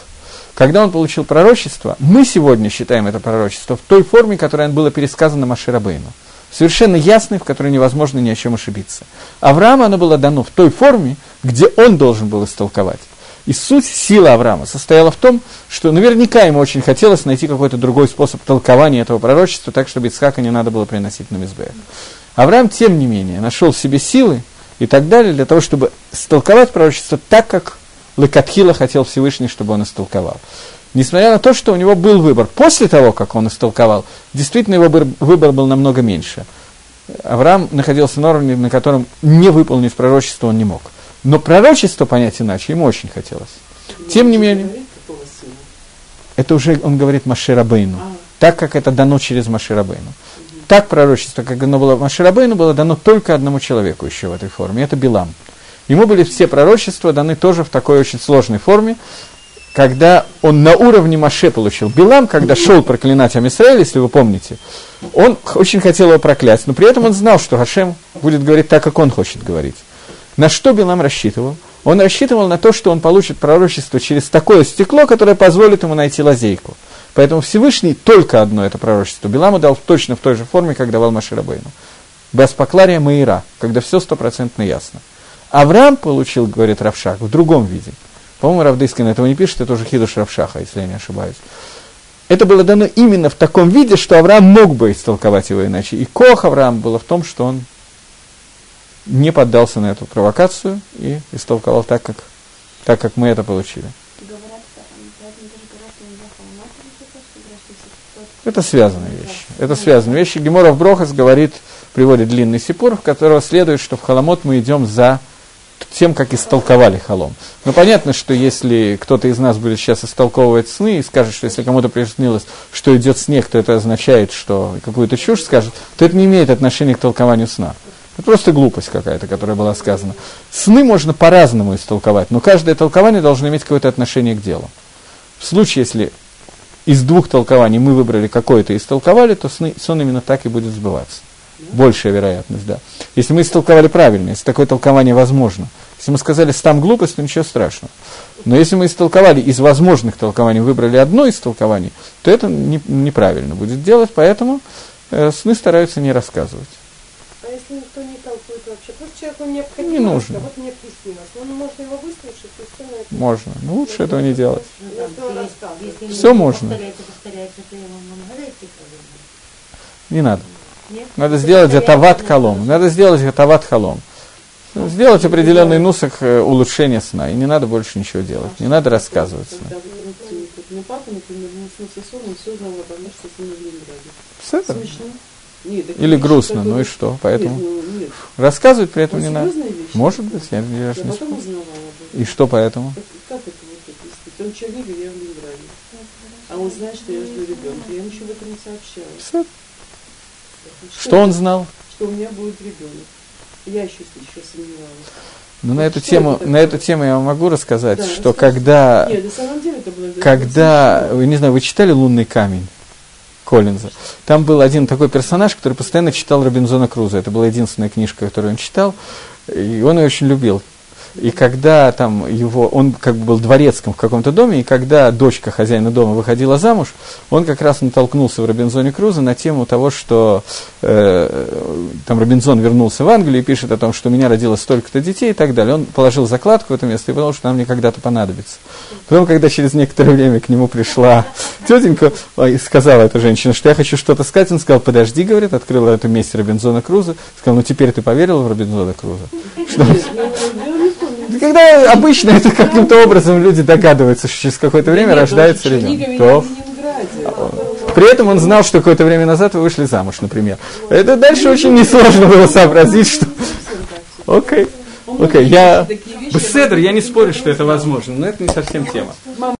когда он получил пророчество, мы сегодня считаем это пророчество в той форме, которая было пересказано Маширабейну. Совершенно ясной, в которой невозможно ни о чем ошибиться. Аврааму оно было дано в той форме, где он должен был истолковать. И суть, сила Авраама состояла в том, что наверняка ему очень хотелось найти какой-то другой способ толкования этого пророчества, так, чтобы Ицхака не надо было приносить на Мизбех. Авраам, тем не менее, нашел в себе силы и так далее для того, чтобы истолковать пророчество так, как Лекатхила хотел Всевышний, чтобы он истолковал. Несмотря на то, что у него был выбор, после того, как он истолковал, действительно его выбор, выбор был намного меньше. Авраам находился на уровне, на котором не выполнить пророчество он не мог. Но пророчество понять иначе ему очень хотелось. Тем не менее, это уже, он говорит, Маширабейну, А. так как это дано через Маширабейну. Так пророчество, как оно было Маширабейну, было дано только одному человеку еще в этой форме, это Билам. Ему были все пророчества даны тоже в такой очень сложной форме, когда он на уровне Маше получил. Билам, когда шел проклинать Амисраэль, если вы помните, он очень хотел его проклясть, но при этом он знал, что Хашем будет говорить так, как он хочет говорить. На что Билам рассчитывал? Он рассчитывал на то, что он получит пророчество через такое стекло, которое позволит ему найти лазейку. Поэтому Всевышний только одно это пророчество. Биламу дал точно в той же форме, как давал Маширабейну. Баспаклария Маира, когда все стопроцентно ясно. Авраам получил, говорит Равшах, в другом виде. По-моему, Равдыскин этого не пишет, это уже Хидуш Равшаха, если я не ошибаюсь. Это было дано именно в таком виде, что Авраам мог бы истолковать его иначе. И кох Авраам было в том, что он не поддался на эту провокацию и истолковал так, как, так, как мы это получили. Это связанные вещи. Это связанные вещи. Геморов Брохас говорит, приводит длинный сипур, в которого следует, что в Халамот мы идем за тем, как истолковали Халом. Но понятно, что если кто-то из нас будет сейчас истолковывать сны и скажет, что если кому-то приснилось, что идет снег, то это означает, что какую-то чушь скажет, то это не имеет отношения к толкованию сна. Это просто глупость какая-то, которая была сказана. Сны можно по-разному истолковать, но каждое толкование должно иметь какое-то отношение к делу. В случае, если из двух толкований мы выбрали какое-то и истолковали, то сны, сон именно так и будет сбываться. Большая вероятность, да. Если мы истолковали правильно, если такое толкование возможно. Если мы сказали «стам глупость», то ничего страшного. Но если мы истолковали из возможных толкований, выбрали одно из толкований, то это не- неправильно будет делать, поэтому э, сны стараются не рассказывать. А если никто не толкует вообще? Просто человеку необходимо, Не нужно. а вот мне приснилось. Ну, можно его выслушать, и все на это. Можно. Но лучше этого не делать. Ну, что если- если Всё не можно. Повторяется, то его гадайте, Не надо. Надо сделать гатават халом. Надо сделать гатават халом. Сделать определенный нусах э, улучшения сна. И не надо больше ничего делать. Не надо рассказывать сна. Когда вот, вот, вот, мой папа, например, ему снился сон, он все знал обо мне, что с ним в Ленинграде. Всё это. Смешно. Нет, так Или грустно, ну и что? Поэтому рассказывать при этом не надо. Может быть, я, я Я же не. И что поэтому? Как, это вот? Он Чернигов, я в Ленинграде. А он знает, что я жду ребенка. Я ему еще об этом не сообщала. Всё. Что он знал? Что у меня будет ребенок. Я еще, еще сомневалась. Ну, на эту Что тему, на эту тему я вам могу рассказать, Да, что расскажи. когда, Нет, на самом деле это было... когда, вы не знаю, вы читали «Лунный камень» Коллинза? Там был один такой персонаж, который постоянно читал Робинзона Круза. Это была единственная книжка, которую он читал, и он ее очень любил. И когда там его, он как бы был дворецком в каком-то доме, и когда дочка хозяина дома выходила замуж, он как раз натолкнулся в Робинзоне Круза на тему того, что э, там Робинзон вернулся в Англию и пишет о том, что у меня родилось столько-то детей и так далее. Он положил закладку в это место и потому что нам мне когда-то понадобится. Потом, когда через некоторое время к нему пришла тетенька и сказала эта женщина, что я хочу что-то сказать, он сказал, подожди, говорит, открыла эту месть Робинзона Круза, сказал, ну теперь ты поверил в Робинзона Круза? Что? Да Когда обычно это каким-то образом люди догадываются, что через какое-то время рождается ребенок. То, При этом он знал, что какое-то время назад вы вышли замуж, например. Это дальше очень несложно было сообразить, что... Окей. Окей, я... Беседр, я не спорю, что это возможно, но это не совсем тема.